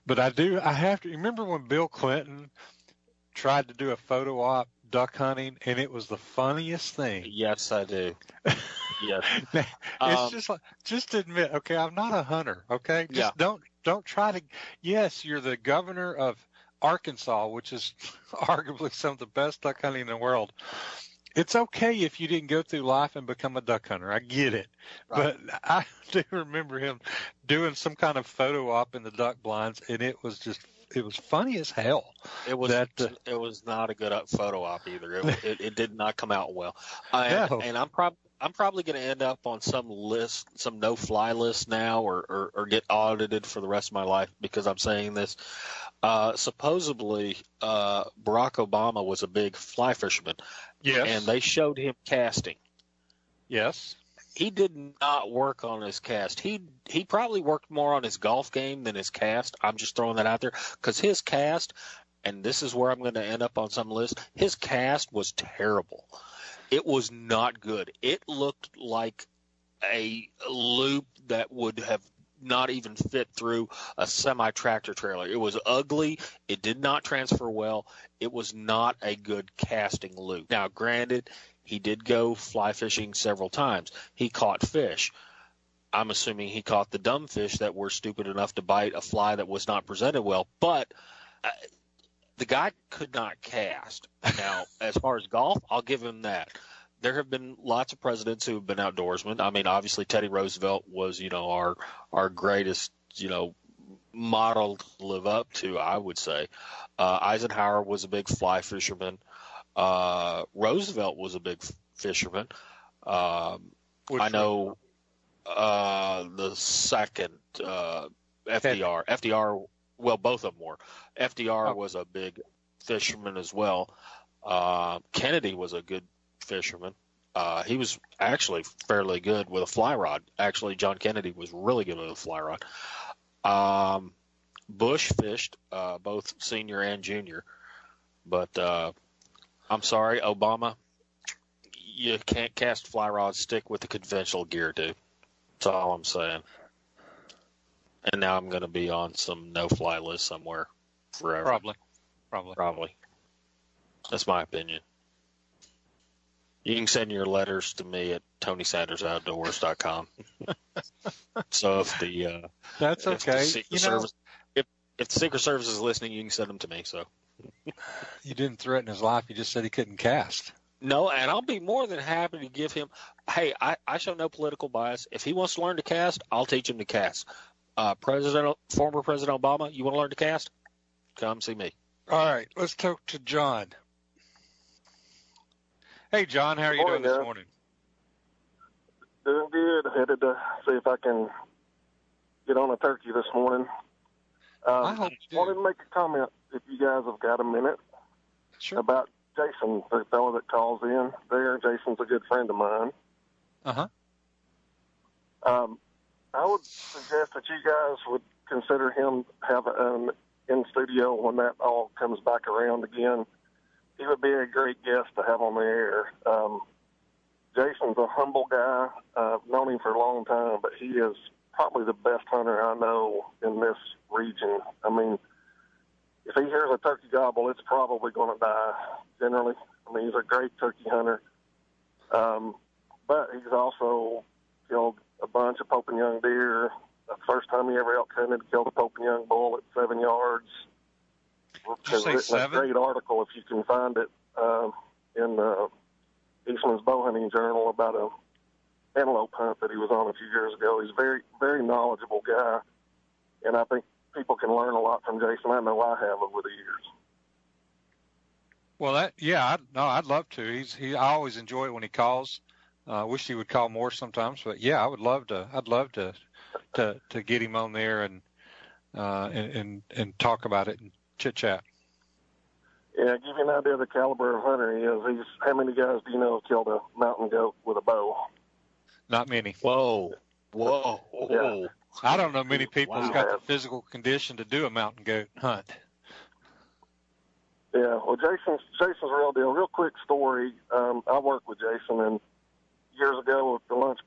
Speaker 3: but I do. I have to remember when Bill Clinton tried to do a photo op duck hunting, and it was the funniest thing.
Speaker 4: Yes, I do. *laughs* yes.
Speaker 3: it's
Speaker 4: Um,
Speaker 3: just like just admit, okay, I'm not a hunter. Okay, just
Speaker 4: Yeah.
Speaker 3: don't don't try to. Yes, you're the governor of Arkansas, which is *laughs* arguably some of the best duck hunting in the world. It's okay if you didn't go through life and become a duck hunter. I get it,
Speaker 4: Right.
Speaker 3: but *laughs* I do remember him doing some kind of photo op in the duck blinds, and it was just it was funny as hell.
Speaker 4: It was
Speaker 3: that, uh,
Speaker 4: it was not a good photo op either. It, it, it did not come out well. And, *laughs*
Speaker 3: No.
Speaker 4: and I'm prob I'm probably going to end up on some list, some no fly list now, or, or or get audited for the rest of my life because I'm saying this. Uh, supposedly, uh, Barack Obama was a big fly fisherman,
Speaker 3: Yes,
Speaker 4: and they showed him casting.
Speaker 3: yes,
Speaker 4: He did not work on his cast. He he probably worked more on his golf game than his cast. I'm just throwing that out there because his cast, and this is where I'm going to end up on some list. His cast was terrible. It was not good. It looked like a loop that would have not even fit through a semi tractor trailer. It was ugly. It did not transfer well. It was not a good casting loop. Now, granted, he did go fly fishing several times. He caught fish. I'm assuming he caught the dumb fish that were stupid enough to bite a fly that was not presented well. But uh, the guy could not cast. Now, *laughs* as far as golf, I'll give him that. There have been lots of presidents who have been outdoorsmen. I mean, obviously Teddy Roosevelt was, you know, our our greatest, you know, model to live up to. I would say uh, Eisenhower was a big fly fisherman. Uh, Roosevelt was a big f- fisherman. Um, I know uh, the second uh, FDR. FDR, well, both of them were. FDR
Speaker 3: Oh.
Speaker 4: was a big fisherman as well. Uh, Kennedy was a good fisherman. Uh, he was actually fairly good with a fly rod. Actually, John Kennedy was really good with a fly rod. Um, Bush fished uh, both senior and junior, but uh, I'm sorry, Obama, you can't cast fly rods. Stick with the conventional gear, dude. That's all I'm saying. And now I'm going to be on some no-fly list somewhere forever.
Speaker 3: probably, probably.
Speaker 4: Probably. That's my opinion. You can send your letters to me at TonySandersOutdoors.com. *laughs* so if the uh,
Speaker 3: That's
Speaker 4: the
Speaker 3: okay.
Speaker 4: Secret
Speaker 3: You know,
Speaker 4: Service if if the Secret Service is listening, you can send them to me. So
Speaker 3: you didn't threaten his life. You just said he couldn't cast.
Speaker 4: no, and I'll be more than happy to give him. Hey, I, I show no political bias. If he wants to learn to cast, I'll teach him to cast. Uh, President, former President Obama, you want to learn to cast? Come see me.
Speaker 3: All right, let's talk to John. Hey, John, how are you doing this
Speaker 9: guys.
Speaker 3: morning?
Speaker 9: Doing good. Headed to see if I can get on a turkey this morning. Um,
Speaker 3: I hope you do.
Speaker 9: wanted to make a comment if you guys have got a minute
Speaker 3: Sure.
Speaker 9: about Jason, the fellow that calls in there. Jason's a good friend of mine.
Speaker 3: Uh huh.
Speaker 9: Um, I would suggest that you guys would consider him have an in studio when that all comes back around again. He would be a great guest to have on the air. Um, Jason's a humble guy. I've known him for a long time, but he is probably the best hunter I know in this region. I mean, if he hears a turkey gobble, it's probably going to die. Generally, I mean, he's a great turkey hunter. Um, but he's also killed a bunch of Pope and Young deer. The first time he ever elk hunted, killed a Pope and Young bull at seven yards.
Speaker 3: You say
Speaker 9: written
Speaker 3: seven?
Speaker 9: a great article if you can find it uh, in uh, Eastman's Bow Hunting Journal about a antelope hunt that he was on a few years ago. He's a very, very knowledgeable guy, and I think people can learn a lot from Jason. I know I have over the years.
Speaker 3: Well, that yeah, I'd, no, I'd love to. He's he. I always enjoy it when he calls. I uh, wish he would call more sometimes, but yeah, I would love to. I'd love to to to get him on there and uh, and, and and talk about it and chit chat.
Speaker 9: Yeah, give you an idea of the caliber of hunter he is. He's how many guys do you know have killed a mountain goat with a bow?
Speaker 3: Not many.
Speaker 4: Whoa, whoa,
Speaker 9: Yeah.
Speaker 3: I don't know many people who's
Speaker 9: Wow.
Speaker 3: got the physical condition to do a mountain goat hunt.
Speaker 9: Yeah, well, Jason's Jason's a real deal. Real quick story. Um, I work with Jason, and years ago at the lunch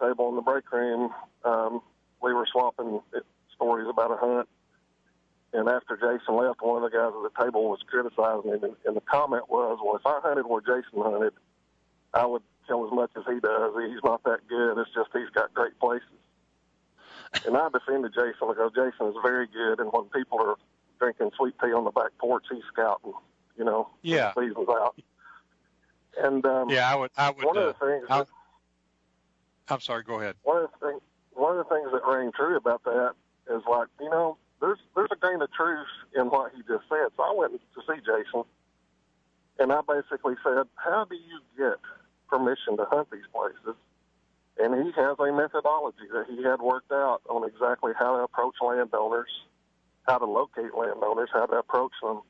Speaker 9: table in the break room, um, we were swapping stories about a hunt. And after Jason left, one of the guys at the table was criticizing him, and, and the comment was, "Well, if I hunted where Jason hunted, I would kill as much as he does. He's not that good. It's just he's got great places." And I defended Jason because Jason is very good, and when people are drinking sweet tea on the back porch, he's scouting. You know,
Speaker 3: Yeah.
Speaker 9: season's out. And um,
Speaker 3: Yeah, I would. I would.
Speaker 9: one
Speaker 3: Uh,
Speaker 9: of the things,
Speaker 3: I,
Speaker 9: that,
Speaker 3: I'm sorry. Go ahead.
Speaker 9: one of the things, one of the things that rang true about that is like, you know, there's there's a grain of truth in what he just said. So I went to see Jason, and I basically said, how do you get permission to hunt these places? And he has a methodology that he had worked out on exactly how to approach landowners, how to locate landowners, how to approach them.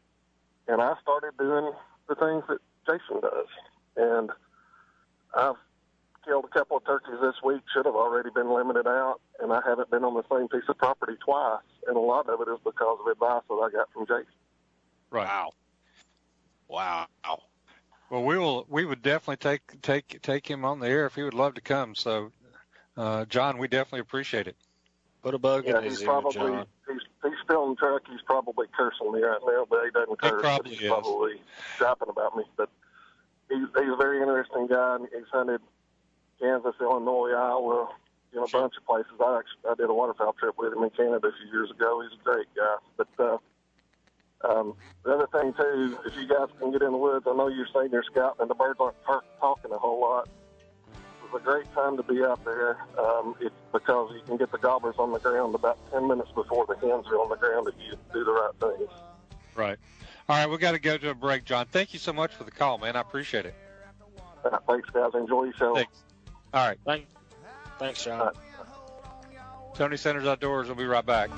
Speaker 9: And I started doing the things that Jason does. And I've killed a couple of turkeys this week, should have already been limited out, and I haven't been on the same piece of property twice. And a lot of it is because of advice that I got from Jason.
Speaker 3: Right.
Speaker 4: Wow. Wow.
Speaker 3: Well, we will. We would definitely take take take him on the air if he would love to come. So, uh, John, we definitely appreciate it.
Speaker 4: Put a bug
Speaker 9: Yeah,
Speaker 4: in his ear, John.
Speaker 9: he's he's still in the truck. He's probably cursing me right now, but he doesn't
Speaker 3: He
Speaker 9: curse.
Speaker 3: probably
Speaker 9: he's
Speaker 3: is.
Speaker 9: probably dropping about me. But he's he's a very interesting guy. And he's hunted Kansas, Illinois, Iowa, you know, a bunch of places. I actually I did a waterfowl trip with him in Canada a few years ago. He's a great guy. But uh, um, the other thing too, if you guys can get in the woods, I know you're saying you're scouting and the birds aren't tar- talking a whole lot. It's a great time to be out there um, it's because you can get the gobblers on the ground about 10 minutes before the hens are on the ground if you do the right things.
Speaker 3: Right. All right, we've got to go to a break, John. Thank you so much for the call, man. I appreciate it.
Speaker 9: Uh, thanks, guys. Enjoy yourself.
Speaker 3: Thanks. All right.
Speaker 4: Thank, thanks, John.
Speaker 3: Tony Sanders Outdoors. We'll be right back.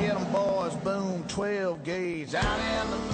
Speaker 5: Get 'em boys, boom, 12 gauge out in the mud.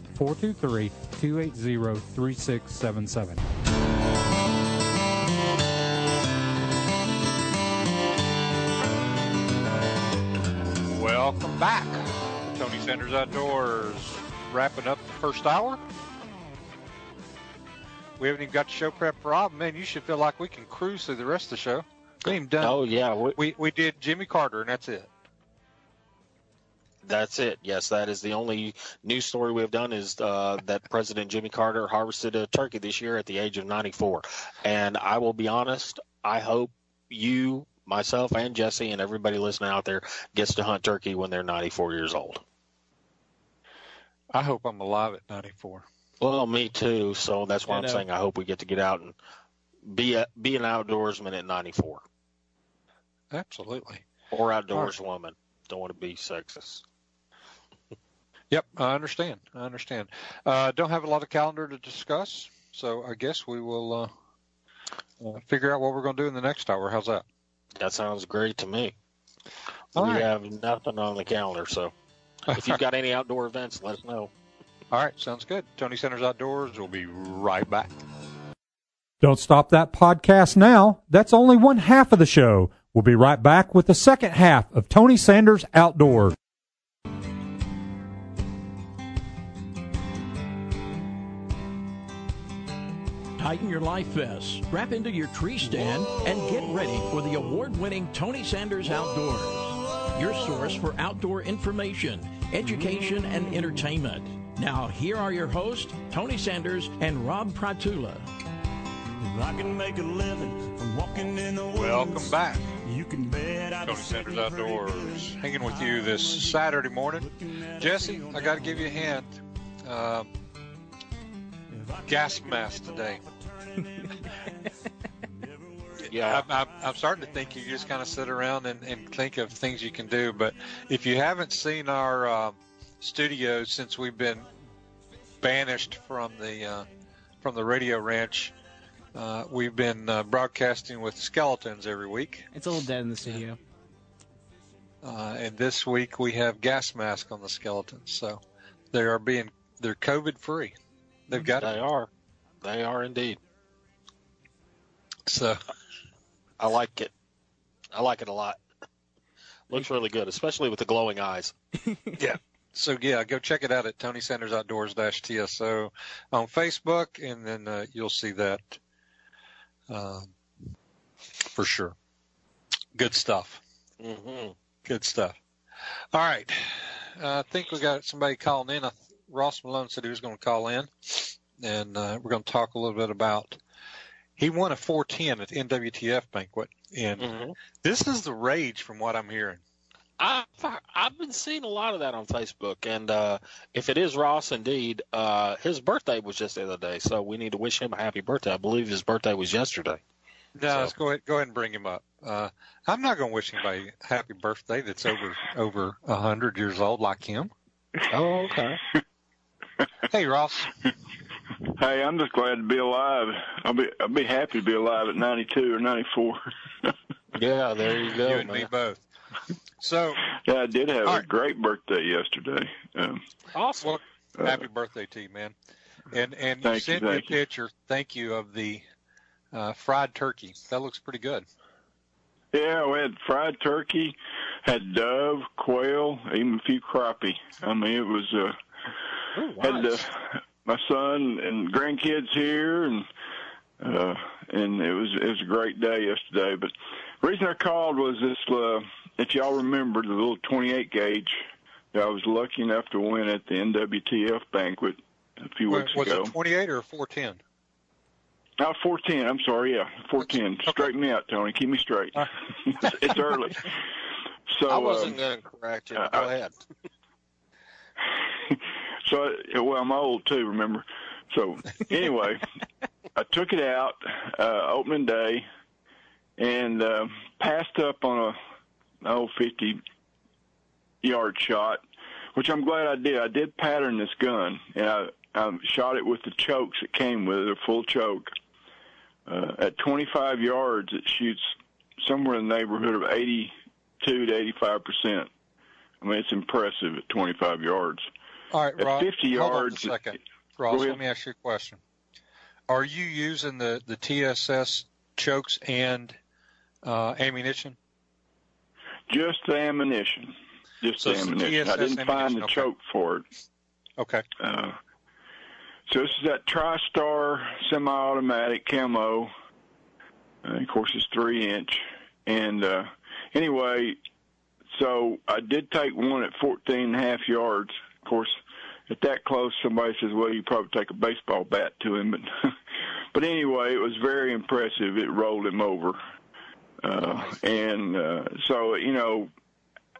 Speaker 1: 423 280 3677.
Speaker 3: Welcome back. Tony Sanders Outdoors wrapping up the first hour. We haven't even got the show prep, Rob. Man, you should feel like we can cruise through the rest of the show. We ain't done.
Speaker 4: Oh yeah, we,
Speaker 3: we, we did Jimmy Carter, and that's it
Speaker 4: that's it. Yes, that is the only news story we've done is uh, that President Jimmy Carter harvested a turkey this year at the age of 94. And I will be honest, I hope you, myself, and Jesse, and everybody listening out there gets to hunt turkey when they're 94 years old.
Speaker 3: I hope I'm alive at 94.
Speaker 4: Well, me too. So that's why I'm saying I hope we get to get out and be a, be an outdoorsman at 94
Speaker 3: Absolutely.
Speaker 4: or outdoors woman. Don't want to be sexist.
Speaker 3: Yep, I understand. I understand. Uh, don't have a lot of calendar to discuss, so I guess we will uh, uh, figure out what we're going to do in the next hour. How's that?
Speaker 4: That sounds great to me.
Speaker 3: All
Speaker 4: we
Speaker 3: right.
Speaker 4: have nothing on the calendar, so if you've got any *laughs* outdoor events, let us know.
Speaker 3: All right, sounds good. Tony Sanders Outdoors. We'll be right back.
Speaker 1: Don't stop that podcast now. That's only one half of the show. We'll be right back with the second half of Tony Sanders Outdoors.
Speaker 2: Tighten your life vest, strap into your tree stand, and get ready for the award winning Tony Sanders Outdoors, your source for outdoor information, education, and entertainment. Now, here are your hosts, Tony Sanders and Rob Prytula.
Speaker 5: I can make a living from walking in the woods.
Speaker 3: Welcome back.
Speaker 5: You can bet I
Speaker 3: Tony Sanders Outdoors. Hanging with you this Saturday morning. Jesse, I got to give you a hint. Um gas mask today. *laughs*
Speaker 4: Yeah,
Speaker 3: I'm, I'm, I'm starting to think you just kind of sit around and, and think of things you can do. But if you haven't seen our uh, studio since we've been banished from the uh, from the radio ranch, uh, we've been uh, broadcasting with skeletons every week.
Speaker 6: It's a little dead in the studio.
Speaker 3: Uh, and this week we have gas mask on the skeletons, so they are being they're COVID free. They've got
Speaker 4: they
Speaker 3: it.
Speaker 4: are. They are indeed.
Speaker 3: So
Speaker 4: I like it. I like it a lot. Looks really good, especially with the glowing eyes. *laughs* Yeah.
Speaker 3: So yeah, go check it out at Tony Sanders Outdoors dash TSO on Facebook, and then uh, you'll see that um, for sure. Good stuff.
Speaker 4: hmm
Speaker 3: Good stuff. All right, uh, I think we got somebody calling in. Uh, Ross Malone said he was going to call in, and uh, we're going to talk a little bit about. He won a 410 at the NWTF banquet, and
Speaker 4: hmm
Speaker 3: this is the rage from what I'm hearing.
Speaker 4: I've, I've been seeing a lot of that on Facebook, and uh, if it is Ross, indeed, uh, his birthday was just the other day, so we need to wish him a happy birthday. I believe his birthday was yesterday.
Speaker 3: No,
Speaker 4: So-
Speaker 3: let's go ahead, go ahead and bring him up. Uh, I'm not going to wish anybody happy birthday that's over over a hundred years old like him.
Speaker 4: Oh, okay.
Speaker 3: Hey, Ross. *laughs*
Speaker 10: Hey, I'm just glad to be alive. I'll be I'll be happy to be alive at 92 or 94. *laughs*
Speaker 4: Yeah, there you go,
Speaker 3: you and
Speaker 4: man.
Speaker 3: me both. So,
Speaker 10: yeah, I did have a
Speaker 3: right.
Speaker 10: great birthday yesterday. Um,
Speaker 4: Awesome.
Speaker 3: well,
Speaker 10: uh,
Speaker 3: happy birthday to you, man. And and you
Speaker 10: Thank you,
Speaker 3: me a
Speaker 10: thank you.
Speaker 3: picture. Thank you of the uh, fried turkey. That looks pretty good.
Speaker 10: yeah, we had fried turkey, had dove, quail, even a few crappie. I mean, it was uh,
Speaker 4: Ooh,
Speaker 10: had uh,
Speaker 4: nice.
Speaker 10: My son and grandkids here, and uh, and it was it was a great day yesterday. But the reason I called was this: uh, if y'all remember the little 28 gauge that I was lucky enough to win at the NWTF banquet a few
Speaker 3: Was,
Speaker 10: weeks
Speaker 3: was
Speaker 10: ago.
Speaker 3: it 28 or 410?
Speaker 10: Oh, 410. I'm sorry. Yeah, 410.
Speaker 3: Okay.
Speaker 10: Straighten me out, Tony. Keep me straight.
Speaker 3: Uh. *laughs*
Speaker 10: it's, it's early. *laughs* So,
Speaker 4: I wasn't
Speaker 10: um,
Speaker 4: going to correct you.
Speaker 10: uh,
Speaker 4: Go
Speaker 10: I-
Speaker 4: ahead. *laughs*
Speaker 10: so uh, well, I'm old too. Remember. So anyway, *laughs* I took it out uh, opening day and uh, passed up on a oh 50 yard shot, which I'm glad I did. I did pattern this gun, and I, I shot it with the chokes that came with it, a full choke. Uh, at 25 yards, it shoots somewhere in the neighborhood of 82 to 85 percent. I mean, it's impressive at 25 yards.
Speaker 3: All right, Ross.
Speaker 10: 50
Speaker 3: hold on a second. Ross, let me ask you a question. Are you using the, the TSS chokes and uh, ammunition?
Speaker 10: Just the ammunition. Just
Speaker 3: So
Speaker 10: the
Speaker 3: it's the
Speaker 10: ammunition. I didn't find the
Speaker 3: okay.
Speaker 10: choke for it.
Speaker 3: Okay.
Speaker 10: Uh, so this is that TriStar semi-automatic camo. Uh, of course, it's three inch. And uh, anyway, so I did take one at 14 and a half yards. Of course, at that close, somebody says, "Well, you probably take a baseball bat to him." *laughs* But but anyway, it was very impressive. It rolled him over. Uh, and uh, so you know,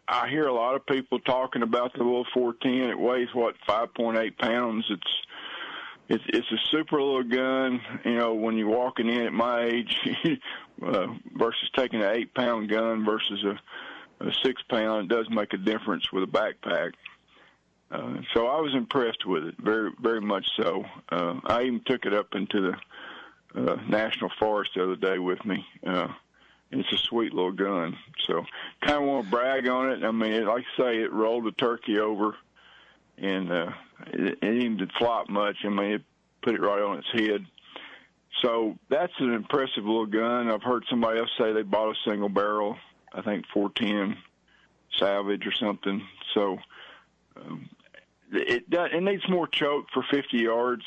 Speaker 10: I hear a lot of people talking about the little 410. It weighs what 5.8 pounds. It's it's it's a super little gun. You know, when you're walking in at my age, *laughs* uh, versus taking an eight pound gun versus a, a six pound, it does make a difference with a backpack. Uh, so I was impressed with it, very very much so. Uh, I even took it up into the uh, national forest the other day with me. Uh, it's a sweet little gun. So kind of want to brag on it. I mean, it, like I say, it rolled the turkey over, and uh, it, it didn't flop much. I mean, it put it right on its head. So that's an impressive little gun. I've heard somebody else say they bought a single barrel, I think 410 Savage or something. So um, it does, it needs more choke for 50 yards,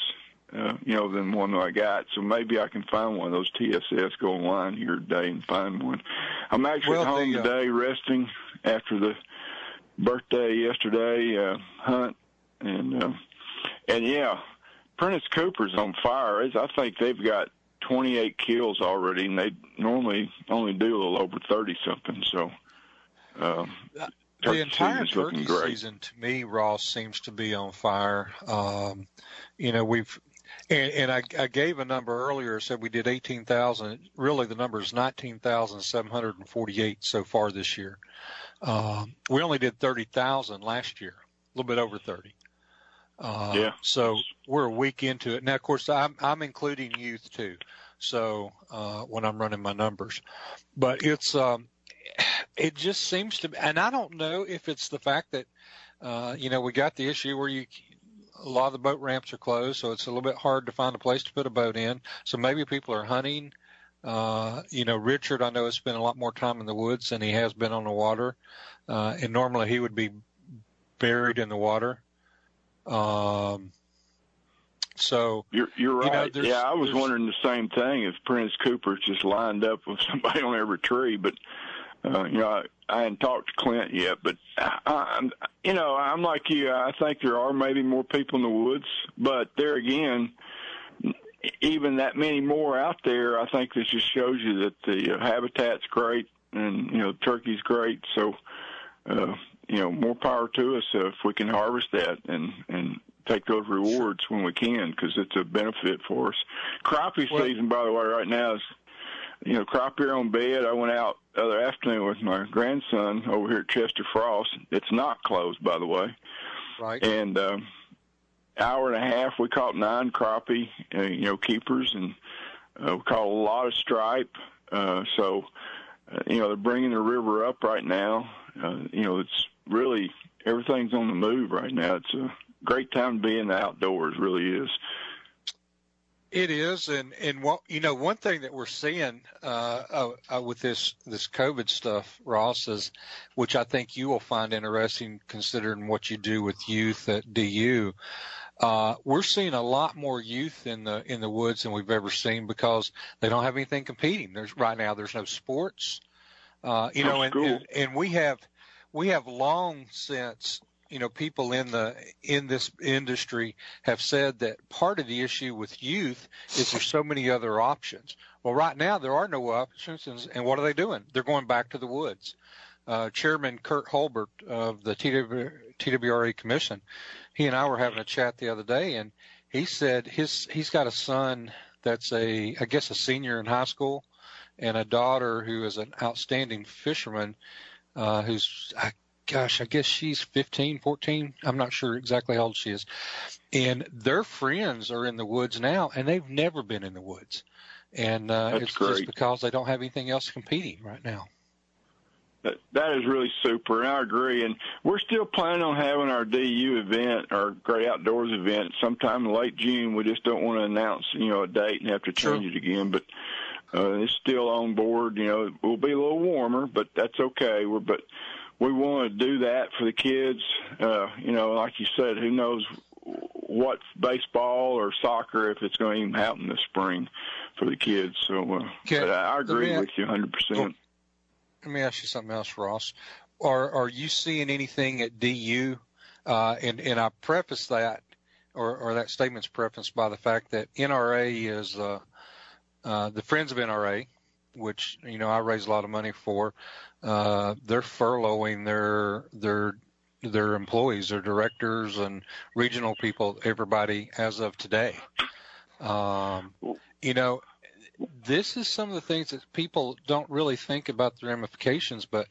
Speaker 10: uh, you know, than one that I got. So maybe I can find one of those TSS. Go online here today and find one. I'm actually
Speaker 3: Well,
Speaker 10: at home
Speaker 3: the, uh,
Speaker 10: today, resting after the birthday yesterday uh, hunt, and uh, and yeah, Prentice Cooper's on fire. It's- I think they've got 28 kills already, and they normally only do a little over 30 something. So. Um,
Speaker 3: the entire
Speaker 10: season's
Speaker 3: turkey
Speaker 10: great.
Speaker 3: season to me, Ross seems to be on fire. Um, you know, we've and, and I, I gave a number earlier. Said we did eighteen thousand. Really, the number is nineteen thousand seven hundred and forty-eight so far this year. Um, we only did thirty thousand last year, a little bit over thirty. Uh,
Speaker 10: Yeah.
Speaker 3: So we're a week into it now. Of course, I'm I'm including youth too. So uh, when I'm running my numbers, but it's um, it just seems to, and I don't know if it's the fact that, uh, you know, we got the issue where you, a lot of the boat ramps are closed, so it's a little bit hard to find a place to put a boat in. So maybe people are hunting. Uh, you know, Richard, I know has spent a lot more time in the woods than he has been on the water, uh, and normally he would be buried in the water. Um, so
Speaker 10: You're you're
Speaker 3: You know,
Speaker 10: right. yeah, I was wondering the same thing if Prentice Cooper's just lined up with somebody *laughs* on every tree, but uh, you know, I, I hadn't talked to Clint yet, but I, I'm, you know, I'm like you. I think there are maybe more people in the woods, but there again, even that many more out there, I think this just shows you that the uh, habitat's great and you know, turkey's great. So, uh, you know, more power to us if we can harvest that and and take those rewards when we can because it's a benefit for us. Crappie
Speaker 3: Well-
Speaker 10: season, by the way, right now is you know crappie on bed. I went out the other afternoon with my grandson over here at Chester Frost. It's not closed, by the way,
Speaker 3: right,
Speaker 10: and. Um, Hour and a half, we caught nine crappie, uh, you know, keepers, and uh, we caught a lot of stripe. Uh, so, uh, you know, they're bringing the river up right now. Uh, you know, it's really everything's on the move right now. It's a great time to be in the outdoors. Really is.
Speaker 3: It is, and and what you know, one thing that we're seeing uh, uh, uh, with this this COVID stuff, Ross, is which I think you will find interesting, considering what you do with youth at DU. Uh, we're seeing a lot more youth in the in the woods than we've ever seen because they don't have anything competing. There's right now there's no sports, uh, you
Speaker 10: No
Speaker 3: know, and, and and we have we have long since you know people in the in this industry have said that part of the issue with youth is there's so many other options. Well, right now there are no options, and, what are they doing? They're going back to the woods. Uh, Chairman Kurt Holbert of the TW, TWRA Commission, he and I were having a chat the other day, and he said his he's got a son that's a I guess a senior in high school, and a daughter who is an outstanding fisherman, uh, who's I gosh, I guess she's 15, 14. I'm not sure exactly how old she is. And their friends are in the woods now, and they've never been in the woods. And uh,
Speaker 10: That's
Speaker 3: it's just because they don't have anything else competing right now.
Speaker 10: That, that is really super, and I agree. And we're still planning on having our DU event, our Great Outdoors event, sometime in late June. We just don't want to announce, you know, a date and have to change it again. But uh, it's still on board. You know, it will be a little warmer, but that's okay. We're but we want to do that for the kids. Uh, you know, like you said, who knows what baseball or soccer if it's going to even happen this spring for the kids. So, uh,
Speaker 3: Okay.
Speaker 10: but I agree
Speaker 3: me-
Speaker 10: with you 100%.
Speaker 3: Let me ask you something else, Ross. Are are you seeing anything at DU? Uh, and and I preface that, or or that statement's prefaced by the fact that NRA is uh, uh, the Friends of NRA, which you know I raise a lot of money for. Uh, they're furloughing their their their employees, their directors and regional people, everybody as of today. Um, you know, this is some of the things that people don't really think about the ramifications, but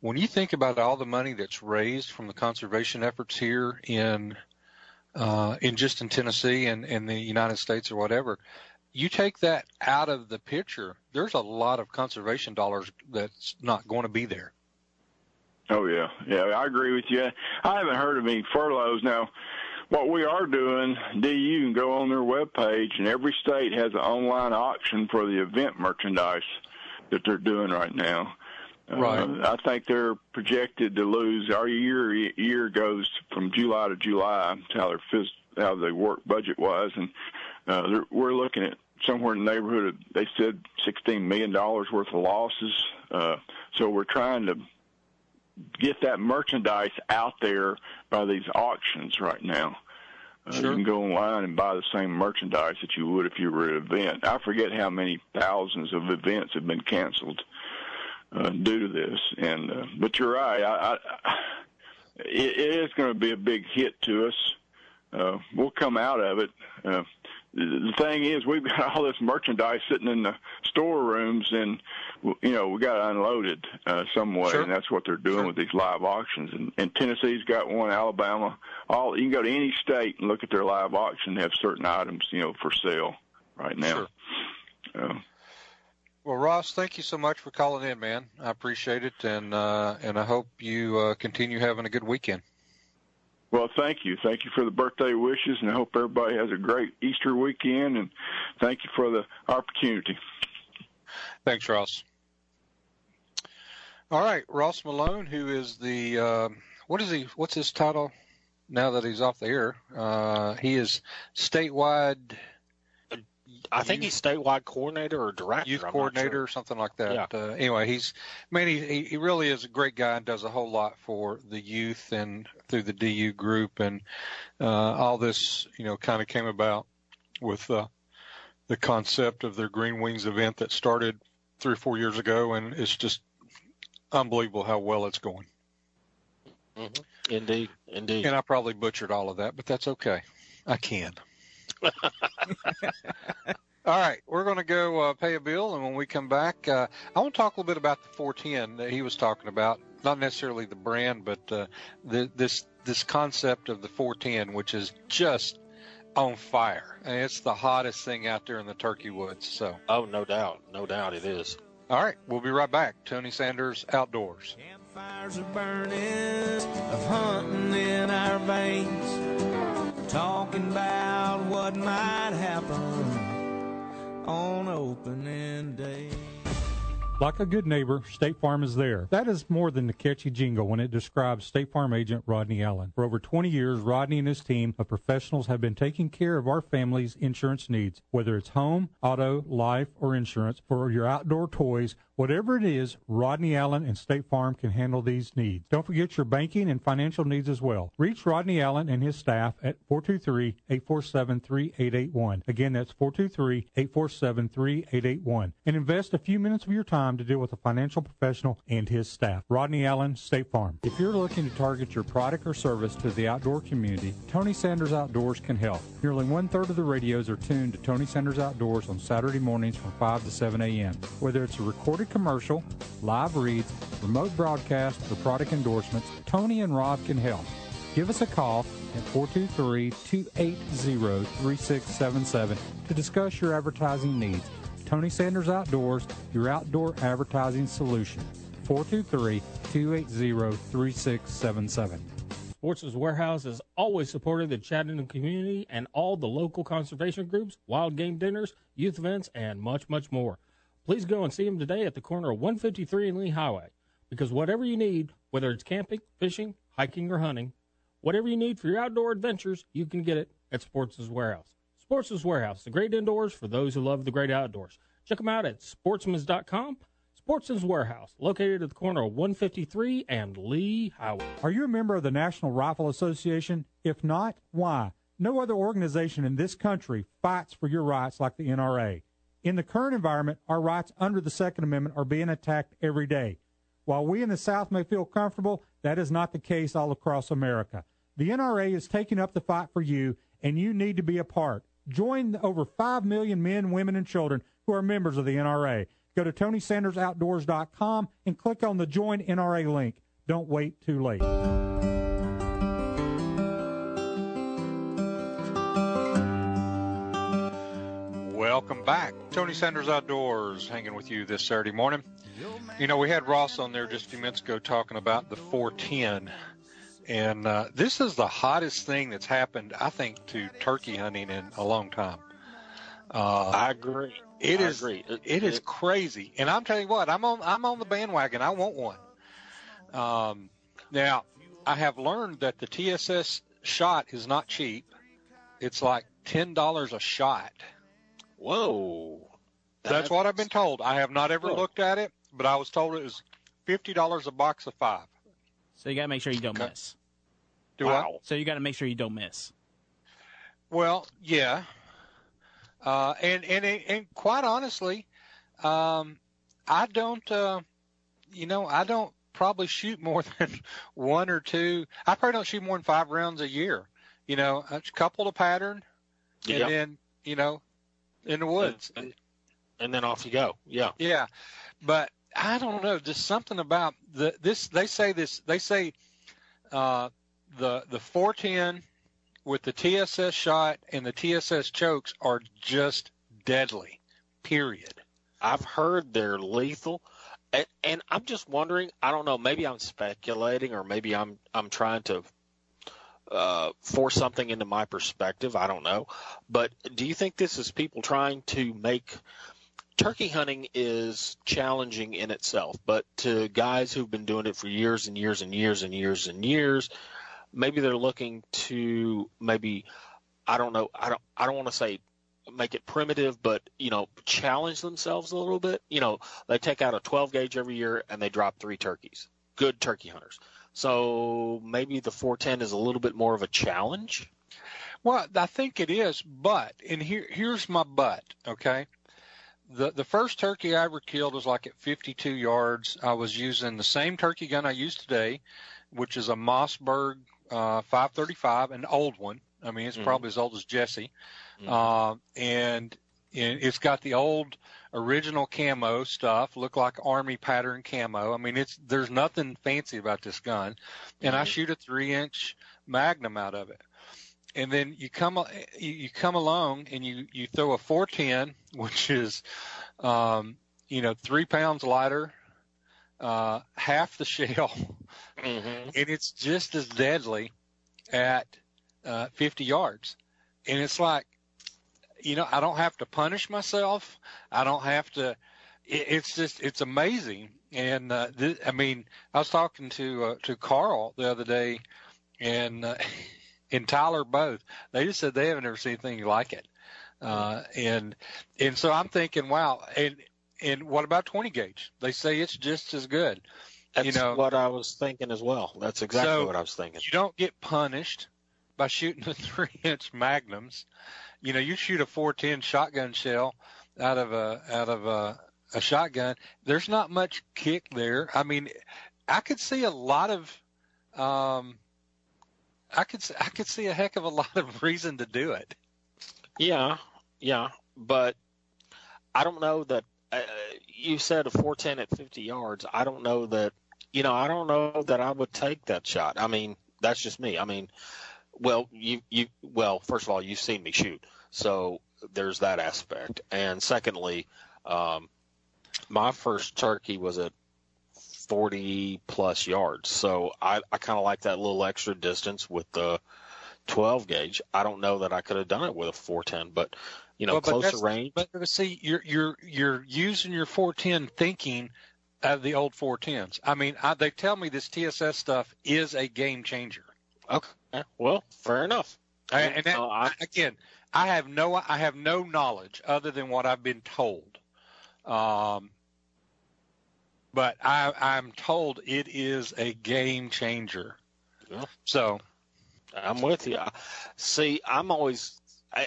Speaker 3: when you think about all the money that's raised from the conservation efforts here in uh, in just in Tennessee and in the United States or whatever, you take that out of the picture, there's a lot of conservation dollars that's not going to be there.
Speaker 10: Oh yeah, yeah, I agree with you. I haven't heard of any furloughs now. What we are doing, DU can go on their webpage, and every state has an online auction for the event merchandise that they're doing right now.
Speaker 3: Right.
Speaker 10: Uh, I think they're projected to lose. Our year year goes from July to July. How their how they work budget wise, and uh, we're looking at somewhere in the neighborhood of they said sixteen million dollars worth of losses. Uh, so we're trying to get that merchandise out there by these auctions right now. Uh, You can go online and buy the same merchandise that you would if you were at an event. I forget how many thousands of events have been canceled uh, due to this. And uh, but you're right. I, I, it, it is going to be a big hit to us. Uh, we'll come out of it. Uh, the thing is, we've got all this merchandise sitting in the storerooms, and you know we got to unload it uh, some way,
Speaker 3: Sure.
Speaker 10: and that's what they're doing with these live auctions. And, and Tennessee's got one, Alabama, all you can go to any state and look at their live auction. They have certain items, you know, for sale right now. Uh,
Speaker 3: Well, Ross, thank you so much for calling in, man. I appreciate it, and uh, and I hope you uh, continue having a good weekend.
Speaker 10: Well, thank you. Thank you for the birthday wishes, and I hope everybody has a great Easter weekend. And thank you for the opportunity.
Speaker 3: Thanks, Ross. All right, Ross Malone, who is the um what is he? What's his title now that he's off the air? Uh, he is statewide
Speaker 4: I think he's statewide coordinator or director.
Speaker 3: youth
Speaker 4: I'm
Speaker 3: coordinator
Speaker 4: sure.
Speaker 3: or something like that.
Speaker 4: Yeah.
Speaker 3: Uh, anyway, he's man, he he- he really is a great guy and does a whole lot for the youth and through the DU group and uh, all this, you know, kind of came about with uh, the concept of their Green Wings event that started three or four years ago, and it's just unbelievable how well it's going.
Speaker 4: Mhm. Indeed, indeed.
Speaker 3: And I probably butchered all of that, but that's okay. I can. *laughs* All right, we're going to go uh, pay a bill, and when we come back, uh, I want to talk a little bit about the 410 that he was talking about. Not necessarily the brand, but uh, the, this this concept of the 410, which is just on fire. And it's the hottest thing out there in the turkey woods. So,
Speaker 4: Oh, no doubt, no doubt it is.
Speaker 3: all right, we'll be right back. Tony Sanders Outdoors.
Speaker 5: Fires are burning, of hunting in our veins. Talking about what might happen on opening day.
Speaker 1: Like a good neighbor, State Farm is there. That is more than the catchy jingle when it describes State Farm agent Rodney Allen. For over 20 years, Rodney and his team of professionals have been taking care of our family's insurance needs, whether it's home, auto, life, or insurance for your outdoor toys. Whatever it is, Rodney Allen and State Farm can handle these needs. Don't forget your banking and financial needs as well. Reach Rodney Allen and his staff at 423-847-3881. Again, that's 423-847-3881. And invest a few minutes of your time to deal with a financial professional and his staff. Rodney Allen, State Farm. If you're looking to target your product or service to the outdoor community, Tony Sanders Outdoors can help. Nearly one third of the radios are tuned to Tony Sanders Outdoors on Saturday mornings from 5 to 7 a.m. Whether it's a recorded commercial, live reads, remote broadcast, or product endorsements, Tony and Rob can help. Give us a call at 423-280-3677 to discuss your advertising needs. Tony Sanders Outdoors, your outdoor advertising solution. 423-280-3677.
Speaker 8: Sportsman's Warehouse has always supported the Chattanooga community and all the local conservation groups, wild game dinners, youth events, and much, much more. Please go and see them today at the corner of 153 and Lee Highway. Because whatever you need, Whether it's camping, fishing, hiking, or hunting, whatever you need for your outdoor adventures, you can get it at Sportsman's Warehouse. Sportsman's Warehouse, the great indoors for those who love the great outdoors. Check them out at sportsmans.com. Sportsman's Warehouse, located at the corner of 153 and Lee Highway.
Speaker 1: Are you a member of the National Rifle Association? If not, why? No other organization in this country fights for your rights like the NRA. In the current environment, our rights under the Second Amendment are being attacked every day. While we in the South may feel comfortable, that is not the case all across America. The NRA is taking up the fight for you, and you need to be a part. Join over 5 million men, women, and children who are members of the NRA. Go to TonySandersOutdoors.com and click on the Join NRA link. Don't wait too late.
Speaker 3: Welcome back. Tony Sanders Outdoors hanging with you this Saturday morning. You know, we had Ross on there just a few minutes ago talking about the 410. And uh, this is the hottest thing that's happened, I think, to turkey hunting in a long time. Uh,
Speaker 4: I agree.
Speaker 3: It
Speaker 4: I
Speaker 3: is.
Speaker 4: agree.
Speaker 3: It, it is crazy, and I'm telling you what, I'm on. I'm on the bandwagon. I want one. Um, now, I have learned that the TSS shot is not cheap. It's like ten dollars a shot.
Speaker 4: Whoa.
Speaker 3: That's, what I've been told. I have not ever looked at it, but I was told it was fifty dollars a box of five.
Speaker 6: So you got to make sure you don't
Speaker 3: Okay.
Speaker 6: miss.
Speaker 3: Do I?
Speaker 6: So you got to make sure you don't miss.
Speaker 3: Well, yeah. Uh, and, and, and quite honestly, um, I don't, uh, you know, I don't probably shoot more *laughs* than one or two. I probably don't shoot more than five rounds a year. You know, a couple to pattern and
Speaker 4: Yep.
Speaker 3: then, you know, in the woods.
Speaker 4: And, and then off you go. Yeah.
Speaker 3: Yeah, but I don't know. Just something about the this. They say this. They say uh, the the 410 with the TSS shot and the TSS chokes are just deadly. Period.
Speaker 4: I've heard they're lethal. And, and I'm just wondering, I don't know, maybe I'm speculating or maybe I'm I'm trying to uh, force something into my perspective. I don't know. But do you think this is people trying to make turkey hunting is challenging in itself, but to guys who've been doing it for years and years and years and years and years, maybe they're looking to maybe I don't know, I don't I don't want to say make it primitive, but you know, challenge themselves a little bit. You know, they take out a 12 gauge every year and they drop three turkeys. Good turkey hunters. So maybe the 410 is a little bit more of a challenge.
Speaker 3: Well, I think it is, but and here here's my but. Okay, the the first turkey I ever killed was like at 52 yards. I was using the same turkey gun I use today, which is a Mossberg uh, 535, an old one. I mean, it's
Speaker 4: Mhm.
Speaker 3: probably as old as Jesse,
Speaker 4: Mhm.
Speaker 3: um, and, it's got the old original camo stuff, look like army pattern camo. I mean, it's there's nothing fancy about this gun, and I
Speaker 4: Mhm.
Speaker 3: shoot a three inch Magnum out of it and then you come you, you come along and you you throw a 410 *laughs* which is um you know three pounds lighter uh half the *laughs* shell.
Speaker 4: Mm-hmm.
Speaker 3: and it's just as deadly at uh 50 yards. And it's like you know i don't have to punish myself. I don't have to it, it's just it's amazing. And uh th- i mean i was talking to uh, to carl the other day and uh, *laughs* and Tyler both. They just said they haven't ever seen anything like it. Uh, and and so I'm thinking, wow. And and what about 20 gauge? They say it's just as good.
Speaker 4: That's
Speaker 3: You know-
Speaker 4: what I was thinking as well. That's exactly
Speaker 3: So,
Speaker 4: what I was thinking.
Speaker 3: You don't get punished by shooting the *laughs* three inch magnums. You know, you shoot a 410 shotgun shell out of a out of a, a shotgun. There's not much kick there. I mean, I could see a lot of um, I could I could see a heck of a *laughs* lot of reason to do it.
Speaker 4: Yeah, yeah, but I don't know that uh, you said a 410 at 50 yards. I don't know that you know. I don't know that I would take that shot. I mean, that's just me. I mean, well, you you well, first of all, you've seen me shoot, so there's that aspect. And secondly, um, my first turkey was at 40 plus yards, so I I kind of like that little extra distance with the 12 gauge. I don't know that I could have done it with a 410, but you know,
Speaker 3: Well,
Speaker 4: closer
Speaker 3: that's-
Speaker 4: range.
Speaker 3: But but see, you're you're you're using your 410 thinking of the old 410s. I mean, I, they tell me this TSS stuff is a game changer.
Speaker 4: Okay. Well, fair enough.
Speaker 3: And, and that,
Speaker 4: Uh, I-
Speaker 3: again, I have no I have no knowledge other than what I've been told. Um, but I, I'm told it is a game changer.
Speaker 4: Yeah.
Speaker 3: So
Speaker 4: I'm with you. See, I'm always,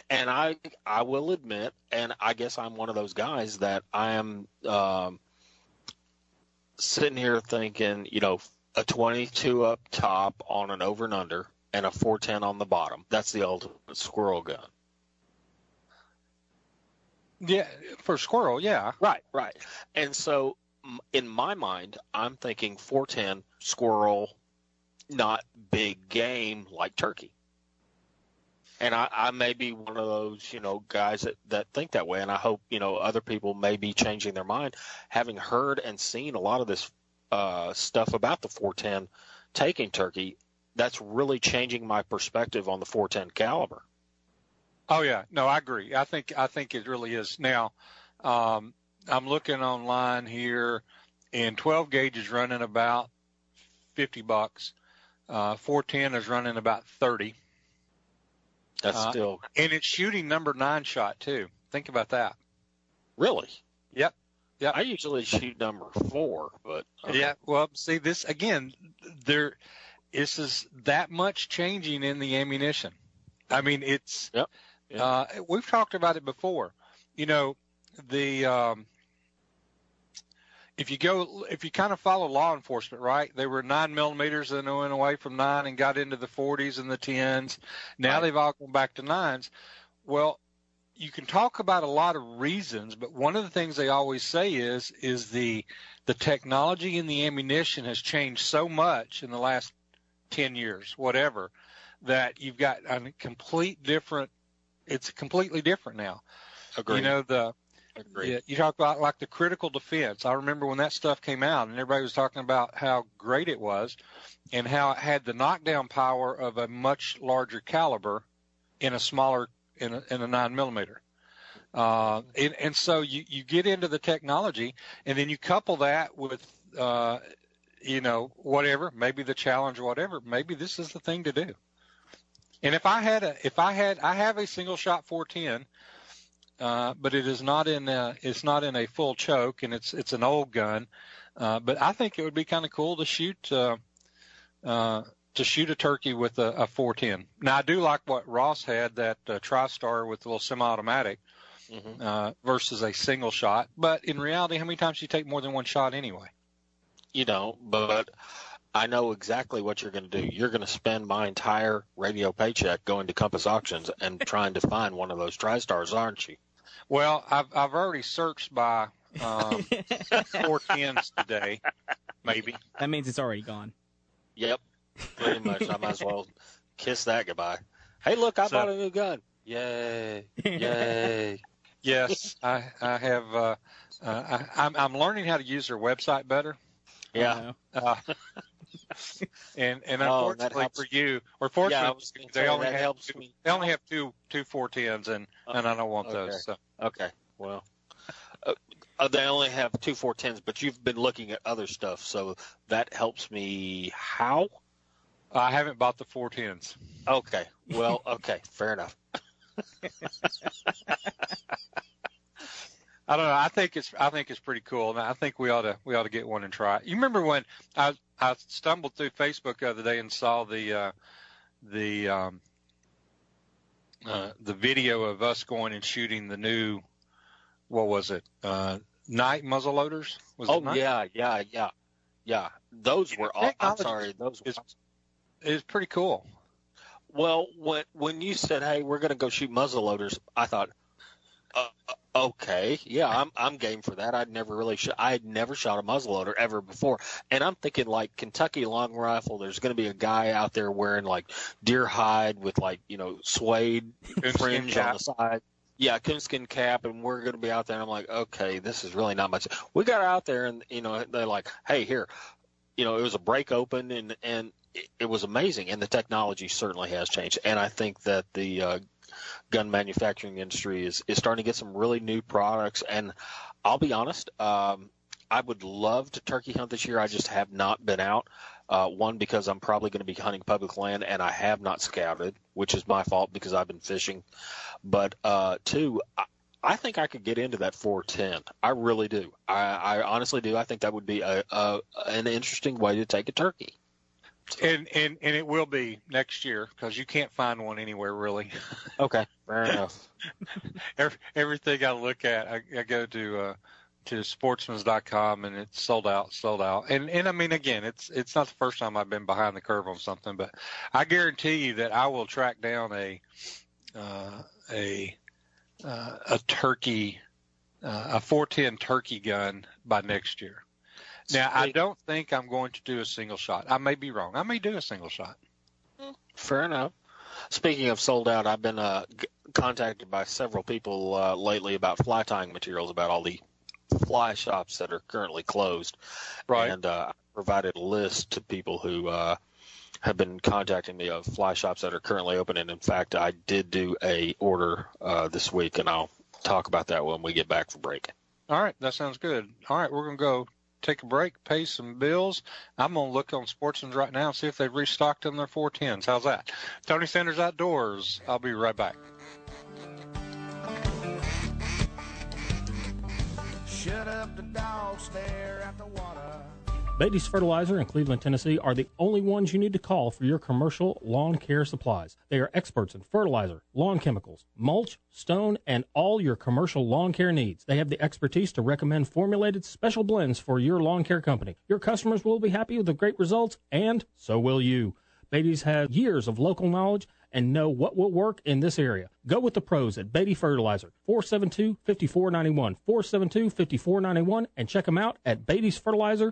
Speaker 4: and I, I will admit, and I guess I'm one of those guys that I am um, sitting here thinking, you know, a 22 up top on an over and under, and a 410 on the bottom. That's the ultimate squirrel gun.
Speaker 3: yeah, for squirrel, yeah.
Speaker 4: Right, right. And so, in my mind, I'm thinking 410 squirrel, not big game like turkey. And I, I may be one of those, you know, guys that, that think that way. And I hope, you know, other people may be changing their mind, having heard and seen a lot of this uh, stuff about the 410 taking turkey. That's really changing my perspective on the 410 caliber.
Speaker 3: Oh yeah, no, I agree. I think I think it really is. Now, um, I'm looking online here, and 12 gauge is running about 50 bucks. Uh, 410 is running about 30,
Speaker 4: That's
Speaker 3: Uh,
Speaker 4: still
Speaker 3: and it's shooting number nine shot too. Think about that.
Speaker 4: really.
Speaker 3: Yep. Yeah,
Speaker 4: I usually shoot number four, but uh,
Speaker 3: Yeah. Well, see this again. There, this is that much changing in the ammunition. I mean, it's.
Speaker 4: Yep. Yep.
Speaker 3: Uh, we've talked about it before. You know, the um, if you go, if you kind of follow law enforcement, right? They were nine millimeters and went away from nine and got into the 40s and the 10s. Now
Speaker 4: Right.
Speaker 3: they've all gone back to nines. Well, you can talk about a lot of reasons, but one of the things they always say is is the the technology in the ammunition has changed so much in the last 10 years, whatever, that you've got a complete different it's completely different now.
Speaker 4: agree.
Speaker 3: You know the
Speaker 4: agree.
Speaker 3: yeah, you talk about like the critical defense. I remember when that stuff came out and everybody was talking about how great it was and how it had the knockdown power of a much larger caliber in a smaller in a, in a nine millimeter. Uh, and, and so you, you get into the technology and then you couple that with, uh, you know, whatever, maybe the challenge or whatever, maybe this is the thing to do. And if I had a, if I had, I have a single shot 410, uh, but it is not in a, it's not in a full choke and it's, it's an old gun. Uh, but I think it would be kind of cool to shoot, uh, uh, to shoot a turkey with a, a 410. Now I do like what Ross had that uh, TriStar with the little semi-automatic
Speaker 4: Mhm.
Speaker 3: uh, versus a single shot. But in reality, how many times do you take more than one shot anyway?
Speaker 4: You know, but I know exactly what you're going to do. You're going to spend my entire radio paycheck going to Compass Auctions and trying to find one of those TriStars, aren't you?
Speaker 3: Well, I've I've already searched by um, *laughs* 410s today, maybe.
Speaker 6: that means it's already gone.
Speaker 4: Yep, pretty much. I might as well kiss that goodbye. Hey, look, I
Speaker 3: So-
Speaker 4: bought a new gun. Yay! Yay! *laughs*
Speaker 3: Yes, I I have. Uh, uh, I, I'm I'm learning how to use their website better.
Speaker 4: Yeah.
Speaker 3: Uh, *laughs* and and
Speaker 4: Oh,
Speaker 3: unfortunately for you, or fortunately,
Speaker 4: Yeah,
Speaker 3: they only have
Speaker 4: helps
Speaker 3: two,
Speaker 4: me.
Speaker 3: they only have two two four tens, two 410s, and and I don't want
Speaker 4: Okay.
Speaker 3: those. So
Speaker 4: Okay. Well, uh, uh, they only have two 410s, but you've been looking at other stuff, so that helps me. How?
Speaker 3: I haven't bought the 410s.
Speaker 4: Okay. Well, okay. Fair enough. *laughs*
Speaker 3: I don't know. I think it's I think it's pretty cool, and I think we ought to we ought to get one and try it. You remember when I I stumbled through Facebook the other day and saw the uh, the um, uh, the video of us going and shooting the new what was it uh, Knight muzzleloaders? Was
Speaker 4: oh
Speaker 3: it night?
Speaker 4: yeah, yeah, yeah, yeah. Those were. All, I'm sorry. Those were.
Speaker 3: is- It's pretty cool.
Speaker 4: Well, when when you said, "Hey, we're going to go shoot muzzleloaders," I thought, uh, "Okay, yeah, I'm I'm game for that." I'd never really shot. I had never shot a muzzleloader ever before, and I'm thinking like Kentucky long rifle. There's going to be a guy out there wearing like deer hide with like you know suede fringe on the side. Yeah, coonskin cap, and we're going to be out there. And I'm like, okay, this is really not much. We got out there, and you know, they're like, hey, here, you know, it was a break open, and and it, it was amazing. And the technology certainly has changed. And I think that the uh, gun manufacturing industry is is starting to get some really new products. And I'll be honest, um, I would love to turkey hunt this year. I just have not been out. Uh, one because I'm probably going to be hunting public land and I have not scouted, which is my fault because I've been fishing. But uh, two, I, I think I could get into that 410. I really do. I, I honestly do. I think that would be a, a an interesting way to take a turkey.
Speaker 3: And and and it will be next year because you can't find one anywhere really. *laughs*
Speaker 4: Okay, fair enough. *laughs*
Speaker 3: Every, everything I look at, I, I go to uh, to sportsmans.com and it's sold out, sold out. And and I mean again, it's it's not the first time I've been behind the curve on something, but I guarantee you that I will track down a uh, a uh, a turkey uh, a 410 turkey gun by next year. Now I don't think I'm going to do a single shot. I may be wrong. I may do a single shot.
Speaker 4: Fair enough. Speaking of sold out, I've been uh, g- contacted by several people uh, lately about fly tying materials, about all the fly shops that are currently closed.
Speaker 3: Right.
Speaker 4: And uh, I provided a list to people who uh, have been contacting me of fly shops that are currently open. And in fact, I did do a order uh, this week, and I'll talk about that when we get back from break.
Speaker 3: All right, that sounds good. All right, we're going to go take a break, pay some bills. I'm going to look on Sportsman's right now and see if they've restocked on their 410s. How's that? Tony Sanders Outdoors. I'll be right back.
Speaker 5: Shut up the dog, stare at the water.
Speaker 8: Beatty's Fertilizer in Cleveland, Tennessee are the only ones you need to call for your commercial lawn care supplies. They are experts in fertilizer, lawn chemicals, mulch, stone, and all your commercial lawn care needs. They have the expertise to recommend formulated special blends for your lawn care company. Your customers will be happy with the great results, and so will you. Beatty's has years of local knowledge and know what will work in this area. Go with the pros at Beatty Fertilizer, 472-5491, 472-5491, and check them out at beattysfertilizer.com.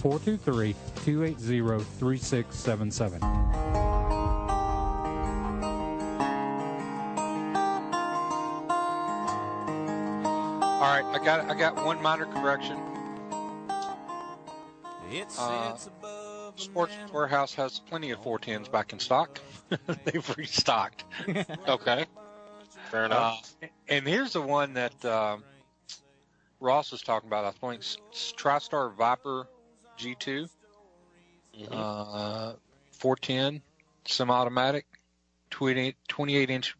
Speaker 1: 423-280-3677.
Speaker 3: All right, I got I got one minor correction. Uh, Sports Warehouse has plenty of 410s back in stock. *laughs* *laughs* They've restocked.
Speaker 4: Okay. Fair enough.
Speaker 3: Uh, and here's the one that um, Ross was talking about. I think s- s- TriStar Viper G2, uh, 410 semi-automatic, 28, 28 inch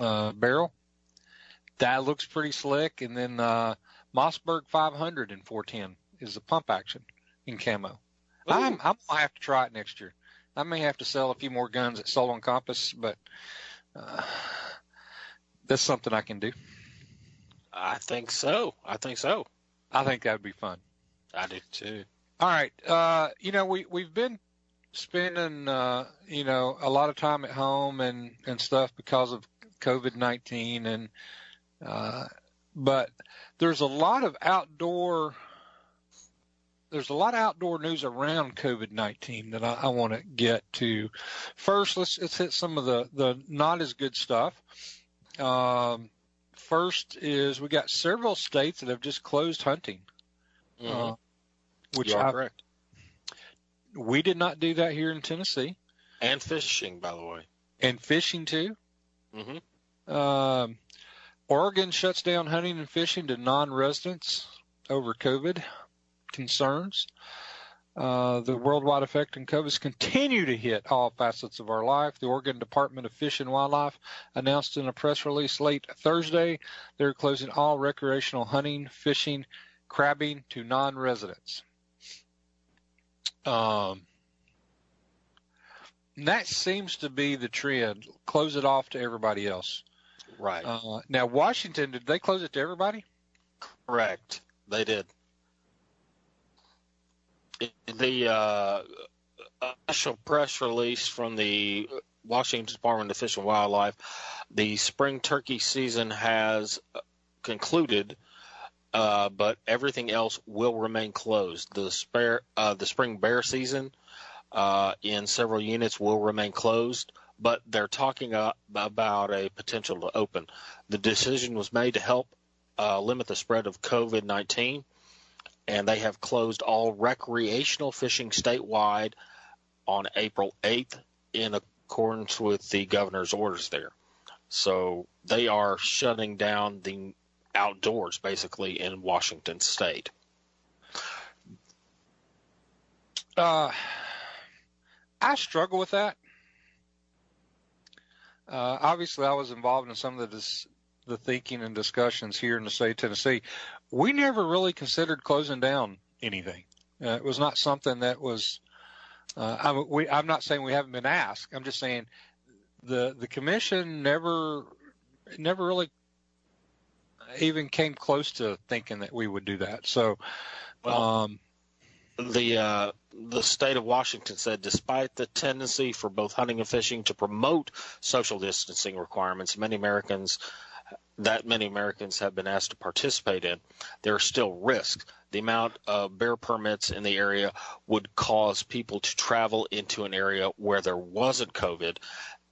Speaker 3: uh, barrel. That looks pretty slick. And then uh, Mossberg 500 in 410 is the pump action in camo. I'm, I'm gonna have to try it next year. I may have to sell a few more guns at Sol and Compass, but uh, that's something I can do.
Speaker 4: I think so. I think so.
Speaker 3: I think that would be fun.
Speaker 4: I do too.
Speaker 3: All right. Uh, you know, we we've been spending uh, you know a lot of time at home and and stuff because of COVID nineteen and uh, but there's a lot of outdoor there's a lot of outdoor news around COVID nineteen that I, I want to get to. First, let's let's hit some of the the not as good stuff. Um, first is we got several states that have just closed hunting.
Speaker 4: Mhm.
Speaker 3: Uh, which
Speaker 4: You are
Speaker 3: I,
Speaker 4: correct.
Speaker 3: we did not do that here in Tennessee,
Speaker 4: And fishing, by the way.
Speaker 3: and fishing too.
Speaker 4: Mm-hmm.
Speaker 3: Um, Oregon shuts down hunting and fishing to non-residents over COVID concerns. Uh, the worldwide effect on COVID continue to hit all facets of our life. The Oregon Department of Fish and Wildlife announced in a press release late Thursday they're closing all recreational hunting, fishing, crabbing to non-residents. Um, that seems to be the trend. Close it off to everybody else.
Speaker 4: Right.
Speaker 3: Uh, now, Washington, did they close it to everybody?
Speaker 4: Correct. They did. The uh, official press release from the Washington Department of Fish and Wildlife, the spring turkey season has concluded, uh, but everything else will remain closed. The spare, uh, the spring bear season uh, in several units will remain closed, but they're talking about a potential to open. The decision was made to help uh, limit the spread of COVID 19, and they have closed all recreational fishing statewide on April 8th in accordance with the governor's orders there. So they are shutting down the outdoors basically in Washington state.
Speaker 3: Uh, I struggle with that. Uh, obviously, I was involved in some of the dis- the thinking and discussions here in the state of Tennessee. We never really considered closing down anything. Uh, it was not something that was. Uh, I, we, I'm not saying we haven't been asked. I'm just saying the the commission never never really even came close to thinking that we would do that. So,
Speaker 4: Well,
Speaker 3: um,
Speaker 4: the uh, the state of Washington said, despite the tendency for both hunting and fishing to promote social distancing requirements, many Americans that many Americans have been asked to participate in, there are still risks. The amount of bear permits in the area would cause people to travel into an area where there wasn't COVID.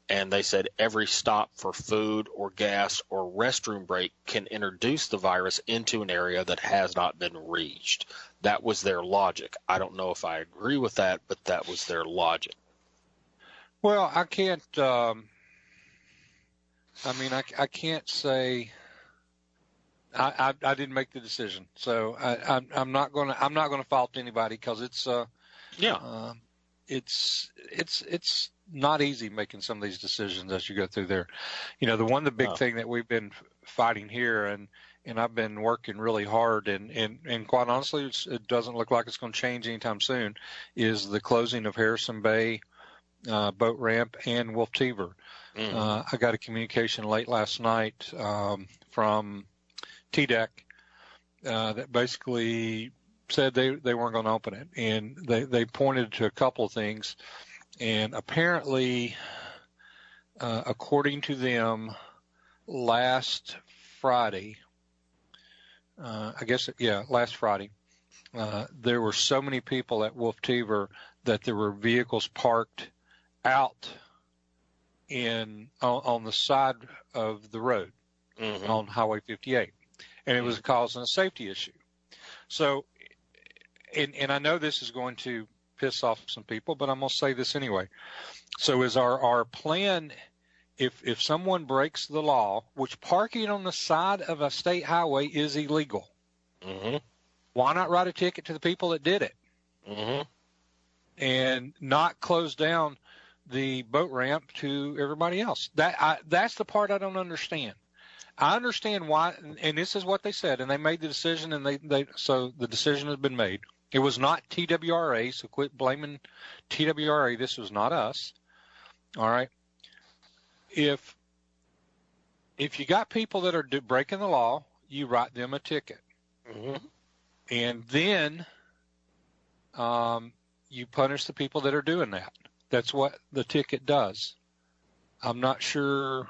Speaker 4: And they said every stop for food or gas or restroom break can introduce the virus into an area that has not been reached. That was their logic. I don't know if I agree with that, but that was their logic.
Speaker 3: Well, I can't. Um, I mean, I, I can't say. I, I, I didn't make the decision, so I, I'm, I'm not going to I'm not going to fault anybody because it's uh
Speaker 4: Yeah.
Speaker 3: um, it's it's it's not easy making some of these decisions as you go through there. You know, the one the big thing that we've been fighting here and and I've been working really hard and and and quite honestly, it's, it doesn't look like it's going to change anytime soon. Is the closing of Harrison Bay uh, boat ramp and Wolftever.
Speaker 4: Mhm.
Speaker 3: Uh, I got a communication late last night um, from TDEC uh, that basically said they, they weren't going to open it. And they, they pointed to a couple of things. And apparently, uh, according to them, last Friday, uh, I guess, yeah, last Friday, uh, there were so many people at Wolftever that there were vehicles parked out in on, on the side of the road
Speaker 4: Mhm.
Speaker 3: on Highway 58, and it was causing a safety issue. So, and and I know this is going to piss off some people, but I'm going to say this anyway. So, is our our plan? If if someone breaks the law, which parking on the side of a state highway is illegal,
Speaker 4: Mhm.
Speaker 3: why not write a ticket to the people that did it?
Speaker 4: Mhm.
Speaker 3: and not close down the boat ramp to everybody else. That I, that's the part I don't understand. I understand why, and this is what they said, and they made the decision, and they, they so the decision has been made. It was not TWRA, so quit blaming TWRA. This was not us. All right. If if you got people that are do, breaking the law, you write them a ticket,
Speaker 4: Mhm.
Speaker 3: and then um, you punish the people that are doing that. That's what the ticket does. I'm not sure.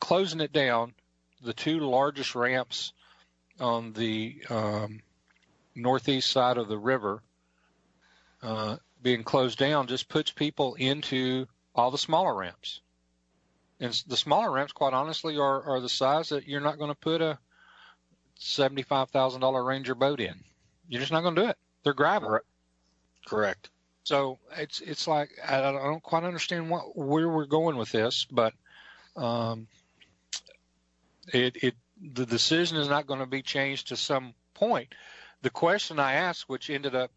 Speaker 3: Closing it down, the two largest ramps on the um, northeast side of the river uh, being closed down just puts people into all the smaller ramps. And the smaller ramps, quite honestly, are, are the size that you're not going to put a seventy-five thousand dollar Ranger boat in. You're just not going to do it. They're gravel.
Speaker 4: Correct.
Speaker 3: So it's it's like I don't, I don't quite understand what where we're going with this, but um, it it the decision is not going to be changed to some point. The question I asked, which ended up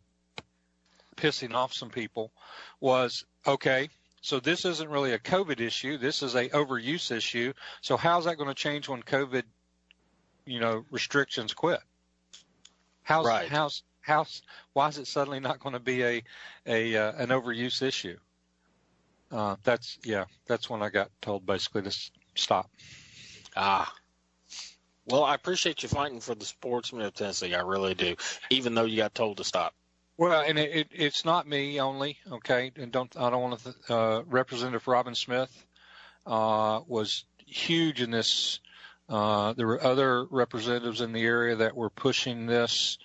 Speaker 3: pissing off some people, was okay. So this isn't really a COVID issue. This is a overuse issue. So how's that going to change when COVID, you know, restrictions quit? How's
Speaker 4: Right.
Speaker 3: how's how's why is it suddenly not going to be a a uh, an overuse issue? Uh, that's yeah. That's when I got told basically to s- stop.
Speaker 4: Ah. Well, I appreciate you fighting for the sportsmen of Tennessee. I really do, even though you got told to stop.
Speaker 3: Well, and it, it, it's not me only, okay. And don't I don't want to. Uh, Representative Robin Smith uh, was huge in this Uh, there were other representatives in the area that were pushing this,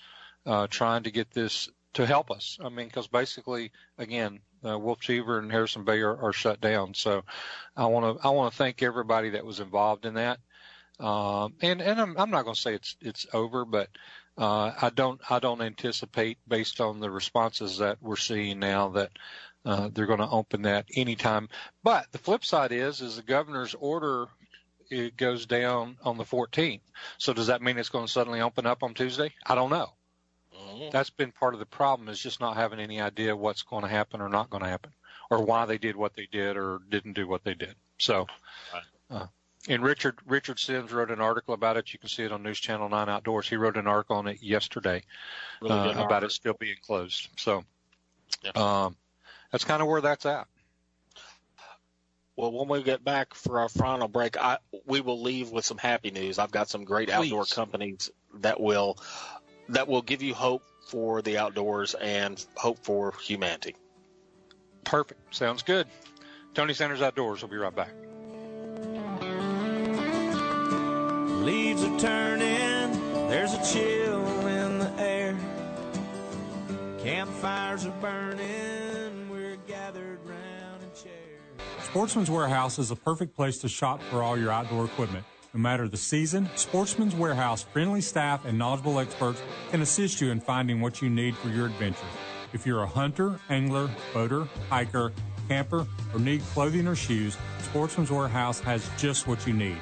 Speaker 3: uh, trying to get this to help us. I mean, because basically, again, uh, Wolftever and Harrison Bay are, are shut down. So I want to I want to thank everybody that was involved in that. Um, and and I'm, I'm not going to say it's it's over, but uh, I don't I don't anticipate based on the responses that we're seeing now that uh, they're going to open that anytime. But the flip side is is the governor's order it goes down on the 14th. So does that mean it's going to suddenly open up on Tuesday? I don't know. Mm-hmm. That's been part of the problem is just not having any idea what's going to happen or not going to happen, or why they did what they did or didn't do what they did. So. Uh, and Richard Richard Simms wrote an article about it. You can see it on News Channel Nine Outdoors. He wrote an article on it yesterday really uh, about it still being closed. So yeah. um, that's kind of where that's at.
Speaker 4: Well, when we get back for our final break, I, we will leave with some happy news. I've got some great Please. outdoor companies that will that will give you hope for the outdoors and hope for humanity.
Speaker 3: Perfect. Sounds good. Tony Sanders Outdoors. We'll be right back.
Speaker 5: Leaves are turning, there's a chill in the air. Campfires are burning, we're gathered round in chairs.
Speaker 1: Sportsman's Warehouse is a perfect place to shop for all your outdoor equipment. No matter the season, Sportsman's Warehouse friendly staff and knowledgeable experts can assist you in finding what you need for your adventure. If you're a hunter, angler, boater, hiker, camper, or need clothing or shoes, Sportsman's Warehouse has just what you need.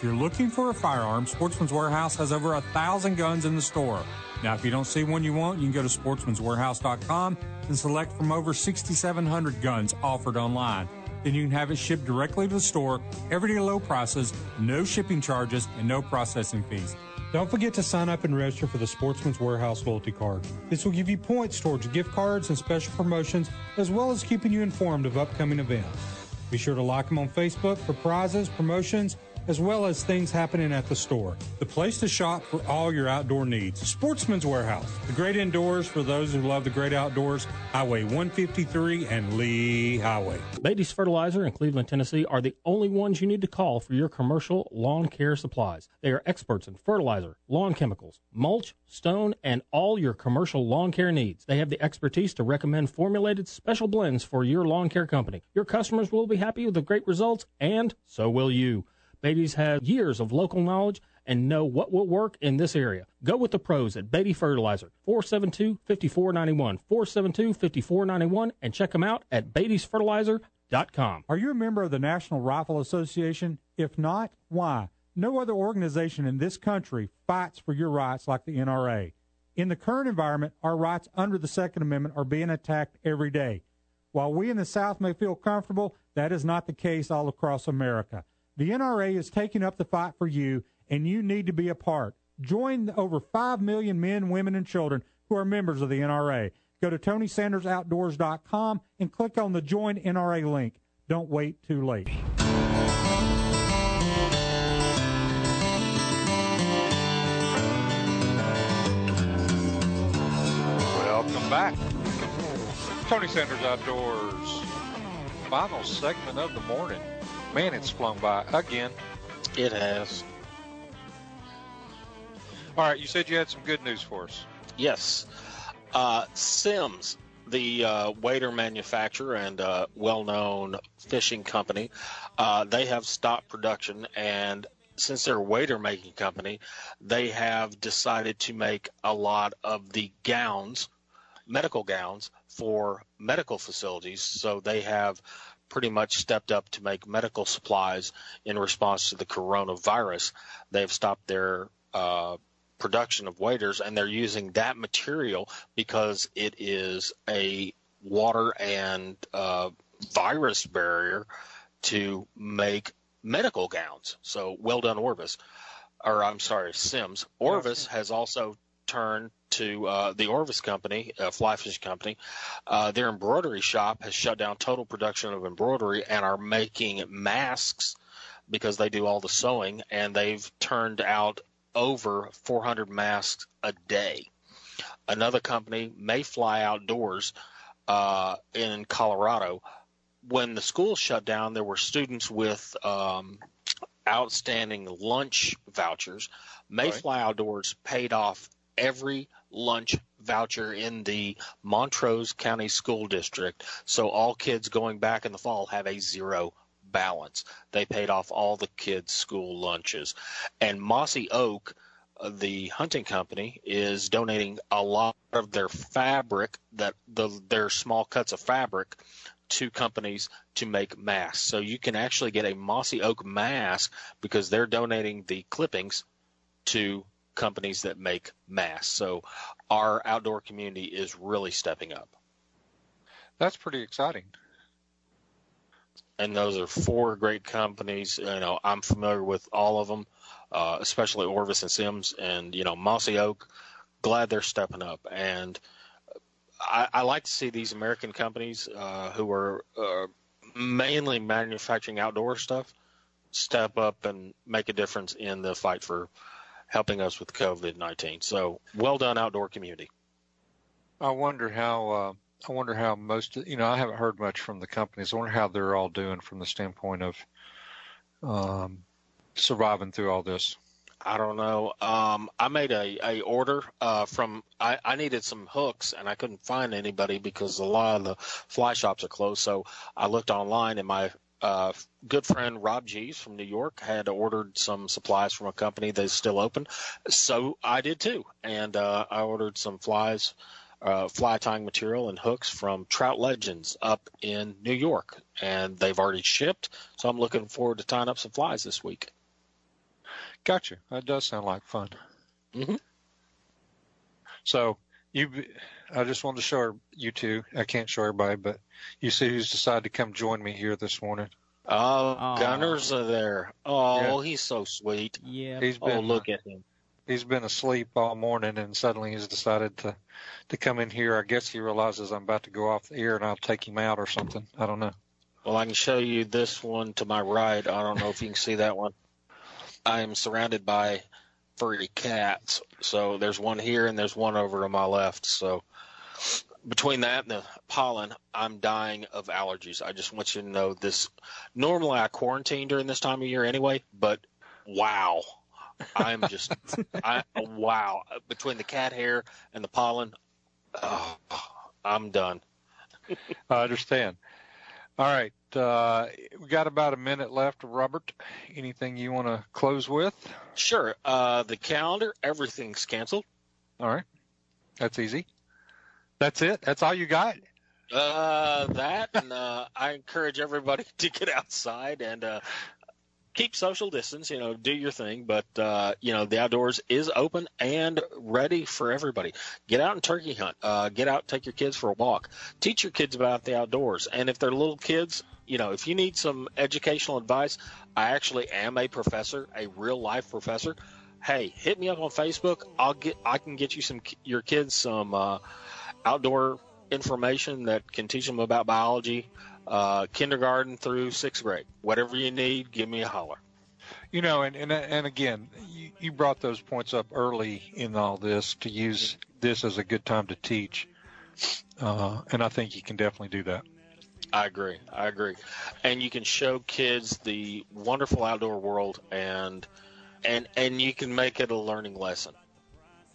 Speaker 1: If you're looking for a firearm, Sportsman's Warehouse has over a thousand guns in the store. Now, if you don't see one you want, you can go to sportsmanswarehouse.com and select from over 6,700 guns offered online. Then you can have it shipped directly to the store, everyday low prices, no shipping charges, and no processing fees. Don't forget to sign up and register for the Sportsman's Warehouse loyalty card. This will give you points towards gift cards and special promotions, as well as keeping you informed of upcoming events. Be sure to like them on Facebook for prizes, promotions, as well as things happening at the store. The place to shop for all your outdoor needs. Sportsman's Warehouse, the great indoors for those who love the great outdoors. Highway 153 and Lee Highway.
Speaker 8: Beatty's Fertilizer in Cleveland, Tennessee are the only ones you need to call for your commercial lawn care supplies. They are experts in fertilizer, lawn chemicals, mulch, stone, and all your commercial lawn care needs. They have the expertise to recommend formulated special blends for your lawn care company. Your customers will be happy with the great results, and so will you. Beatty's have years of local knowledge and know what will work in this area. Go with the pros at Beatty Fertilizer, 472-5491, 472-5491, and check them out at beattysfertilizer.com.
Speaker 1: Are you a member of the National Rifle Association? If not, why? No other organization in this country fights for your rights like the NRA. In the current environment, our rights under the Second Amendment are being attacked every day. While we in the South may feel comfortable, that is not the case all across America. The NRA is taking up the fight for you, and you need to be a part. Join the over 5 million men, women, and children who are members of the NRA. Go to TonySandersOutdoors.com and click on the Join NRA link. Don't wait too late.
Speaker 3: Welcome back. Tony Sanders Outdoors. Final segment of the morning. Man, it's flown by again.
Speaker 4: It has.
Speaker 3: All right, you said you had some good news for us.
Speaker 4: Yes. Uh, Simms, the uh, wader manufacturer and uh, well known fishing company, uh, they have stopped production. And since they're a wader making company, they have decided to make a lot of the gowns, medical gowns, for medical facilities. So they have pretty much stepped up to make medical supplies in response to the coronavirus. They've stopped their uh, production of waders and they're using that material because it is a water and uh, virus barrier to make medical gowns. So well done, Orvis. Or I'm sorry, Simms. Orvis has also turned to uh, the Orvis company, a fly fishing company. Uh, their embroidery shop has shut down total production of embroidery and are making masks because they do all the sewing, and they've turned out over 400 masks a day. Another company, Mayfly Outdoors, uh, in Colorado, when the school shut down, there were students with um, outstanding lunch vouchers. Mayfly Outdoors paid off every lunch voucher in the Montrose County School District. So all kids going back in the fall have a zero balance. They paid off all the kids' school lunches. And Mossy Oak, uh, the hunting company, is donating a lot of their fabric, that the, their small cuts of fabric, to companies to make masks. So you can actually get a Mossy Oak mask because they're donating the clippings to companies that make masks. So our outdoor community is really stepping up.
Speaker 3: That's pretty exciting.
Speaker 4: And those are four great companies. You know, I'm familiar with all of them, uh, especially Orvis and Simms, and you know Mossy Oak. Glad they're stepping up, and I, I like to see these American companies uh, who are uh, mainly manufacturing outdoor stuff step up and make a difference in the fight for helping us with COVID nineteen. So well done, outdoor community.
Speaker 3: I wonder how. Uh, I wonder how most. You know, I haven't heard much from the companies. I wonder how they're all doing from the standpoint of um, surviving through all this.
Speaker 4: I don't know. Um, I made a, a order uh, from. I, I needed some hooks and I couldn't find anybody because a lot of the fly shops are closed. So I looked online and my uh, good friend Rob G's from New York had ordered some supplies from a company that's still open. So I did too, and uh, I ordered some flies, uh, fly tying material and hooks from Trout Legends up in New York, and they've already shipped. So I'm looking forward to tying up some flies this week.
Speaker 3: Gotcha. That does sound like fun.
Speaker 4: Mm-hmm.
Speaker 3: So you, I just wanted to show you two. I can't show everybody, but you see who's decided to come join me here this morning.
Speaker 4: Oh,
Speaker 6: Aw.
Speaker 4: Gunners are there. Oh,
Speaker 3: Yeah.
Speaker 4: he's so sweet.
Speaker 6: Yeah.
Speaker 3: He's
Speaker 4: Oh,
Speaker 3: been
Speaker 4: look at him.
Speaker 3: he's been asleep all morning, and suddenly he's decided to to come in here. I guess he realizes I'm about to go off the air, and I'll take him out or something. I don't know.
Speaker 4: Well, I can show you this one to my right. I don't know if you can see that one. I am surrounded by furry cats. So there's one here and there's one over to my left. So between that and the pollen, I'm dying of allergies. I just want you to know this. Normally I quarantine during this time of year anyway, but wow. I'm just, *laughs* I, wow. Between the cat hair and the pollen, oh, I'm done.
Speaker 3: I understand. All right, uh, we got about a minute left. Robert, anything you want to close with?
Speaker 4: Sure. Uh, the calendar, everything's canceled.
Speaker 3: All right, that's easy. That's it. That's all you got.
Speaker 4: Uh, that, and uh, I encourage everybody *laughs* to get outside and uh, keep social distance. You know, do your thing, but uh, you know, the outdoors is open and ready for everybody. Get out and turkey hunt. Uh, get out, take your kids for a walk. Teach your kids about the outdoors, and if they're little kids, you know, if you need some educational advice, I actually am a professor, a real life professor. Hey, hit me up on Facebook. I'll get, I can get you some your kids some uh, outdoor information that can teach them about biology, uh, kindergarten through sixth grade. Whatever you need, give me a holler.
Speaker 3: You know, and and and again, you, you brought those points up early in all this to use this as a good time to teach, uh, and I think you can definitely do that.
Speaker 4: I agree. I agree. And you can show kids the wonderful outdoor world and and and you can make it a learning lesson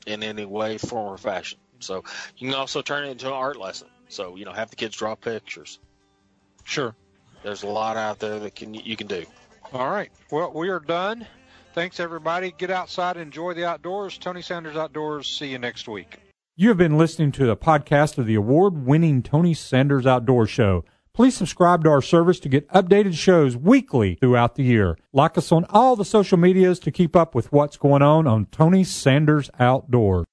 Speaker 4: in any way, form, or fashion. So you can also turn it into an art lesson. So, you know, have the kids draw pictures.
Speaker 3: Sure.
Speaker 4: There's a lot out there that can you can do.
Speaker 3: All right. Well, we are done. Thanks, everybody. Get outside, enjoy the outdoors. Tony Sanders Outdoors. See you next week.
Speaker 1: You have been listening to the podcast of the award winning Tony Sanders Outdoor Show. Please subscribe to our service to get updated shows weekly throughout the year. Like us on all the social medias to keep up with what's going on on Tony Sanders Outdoors.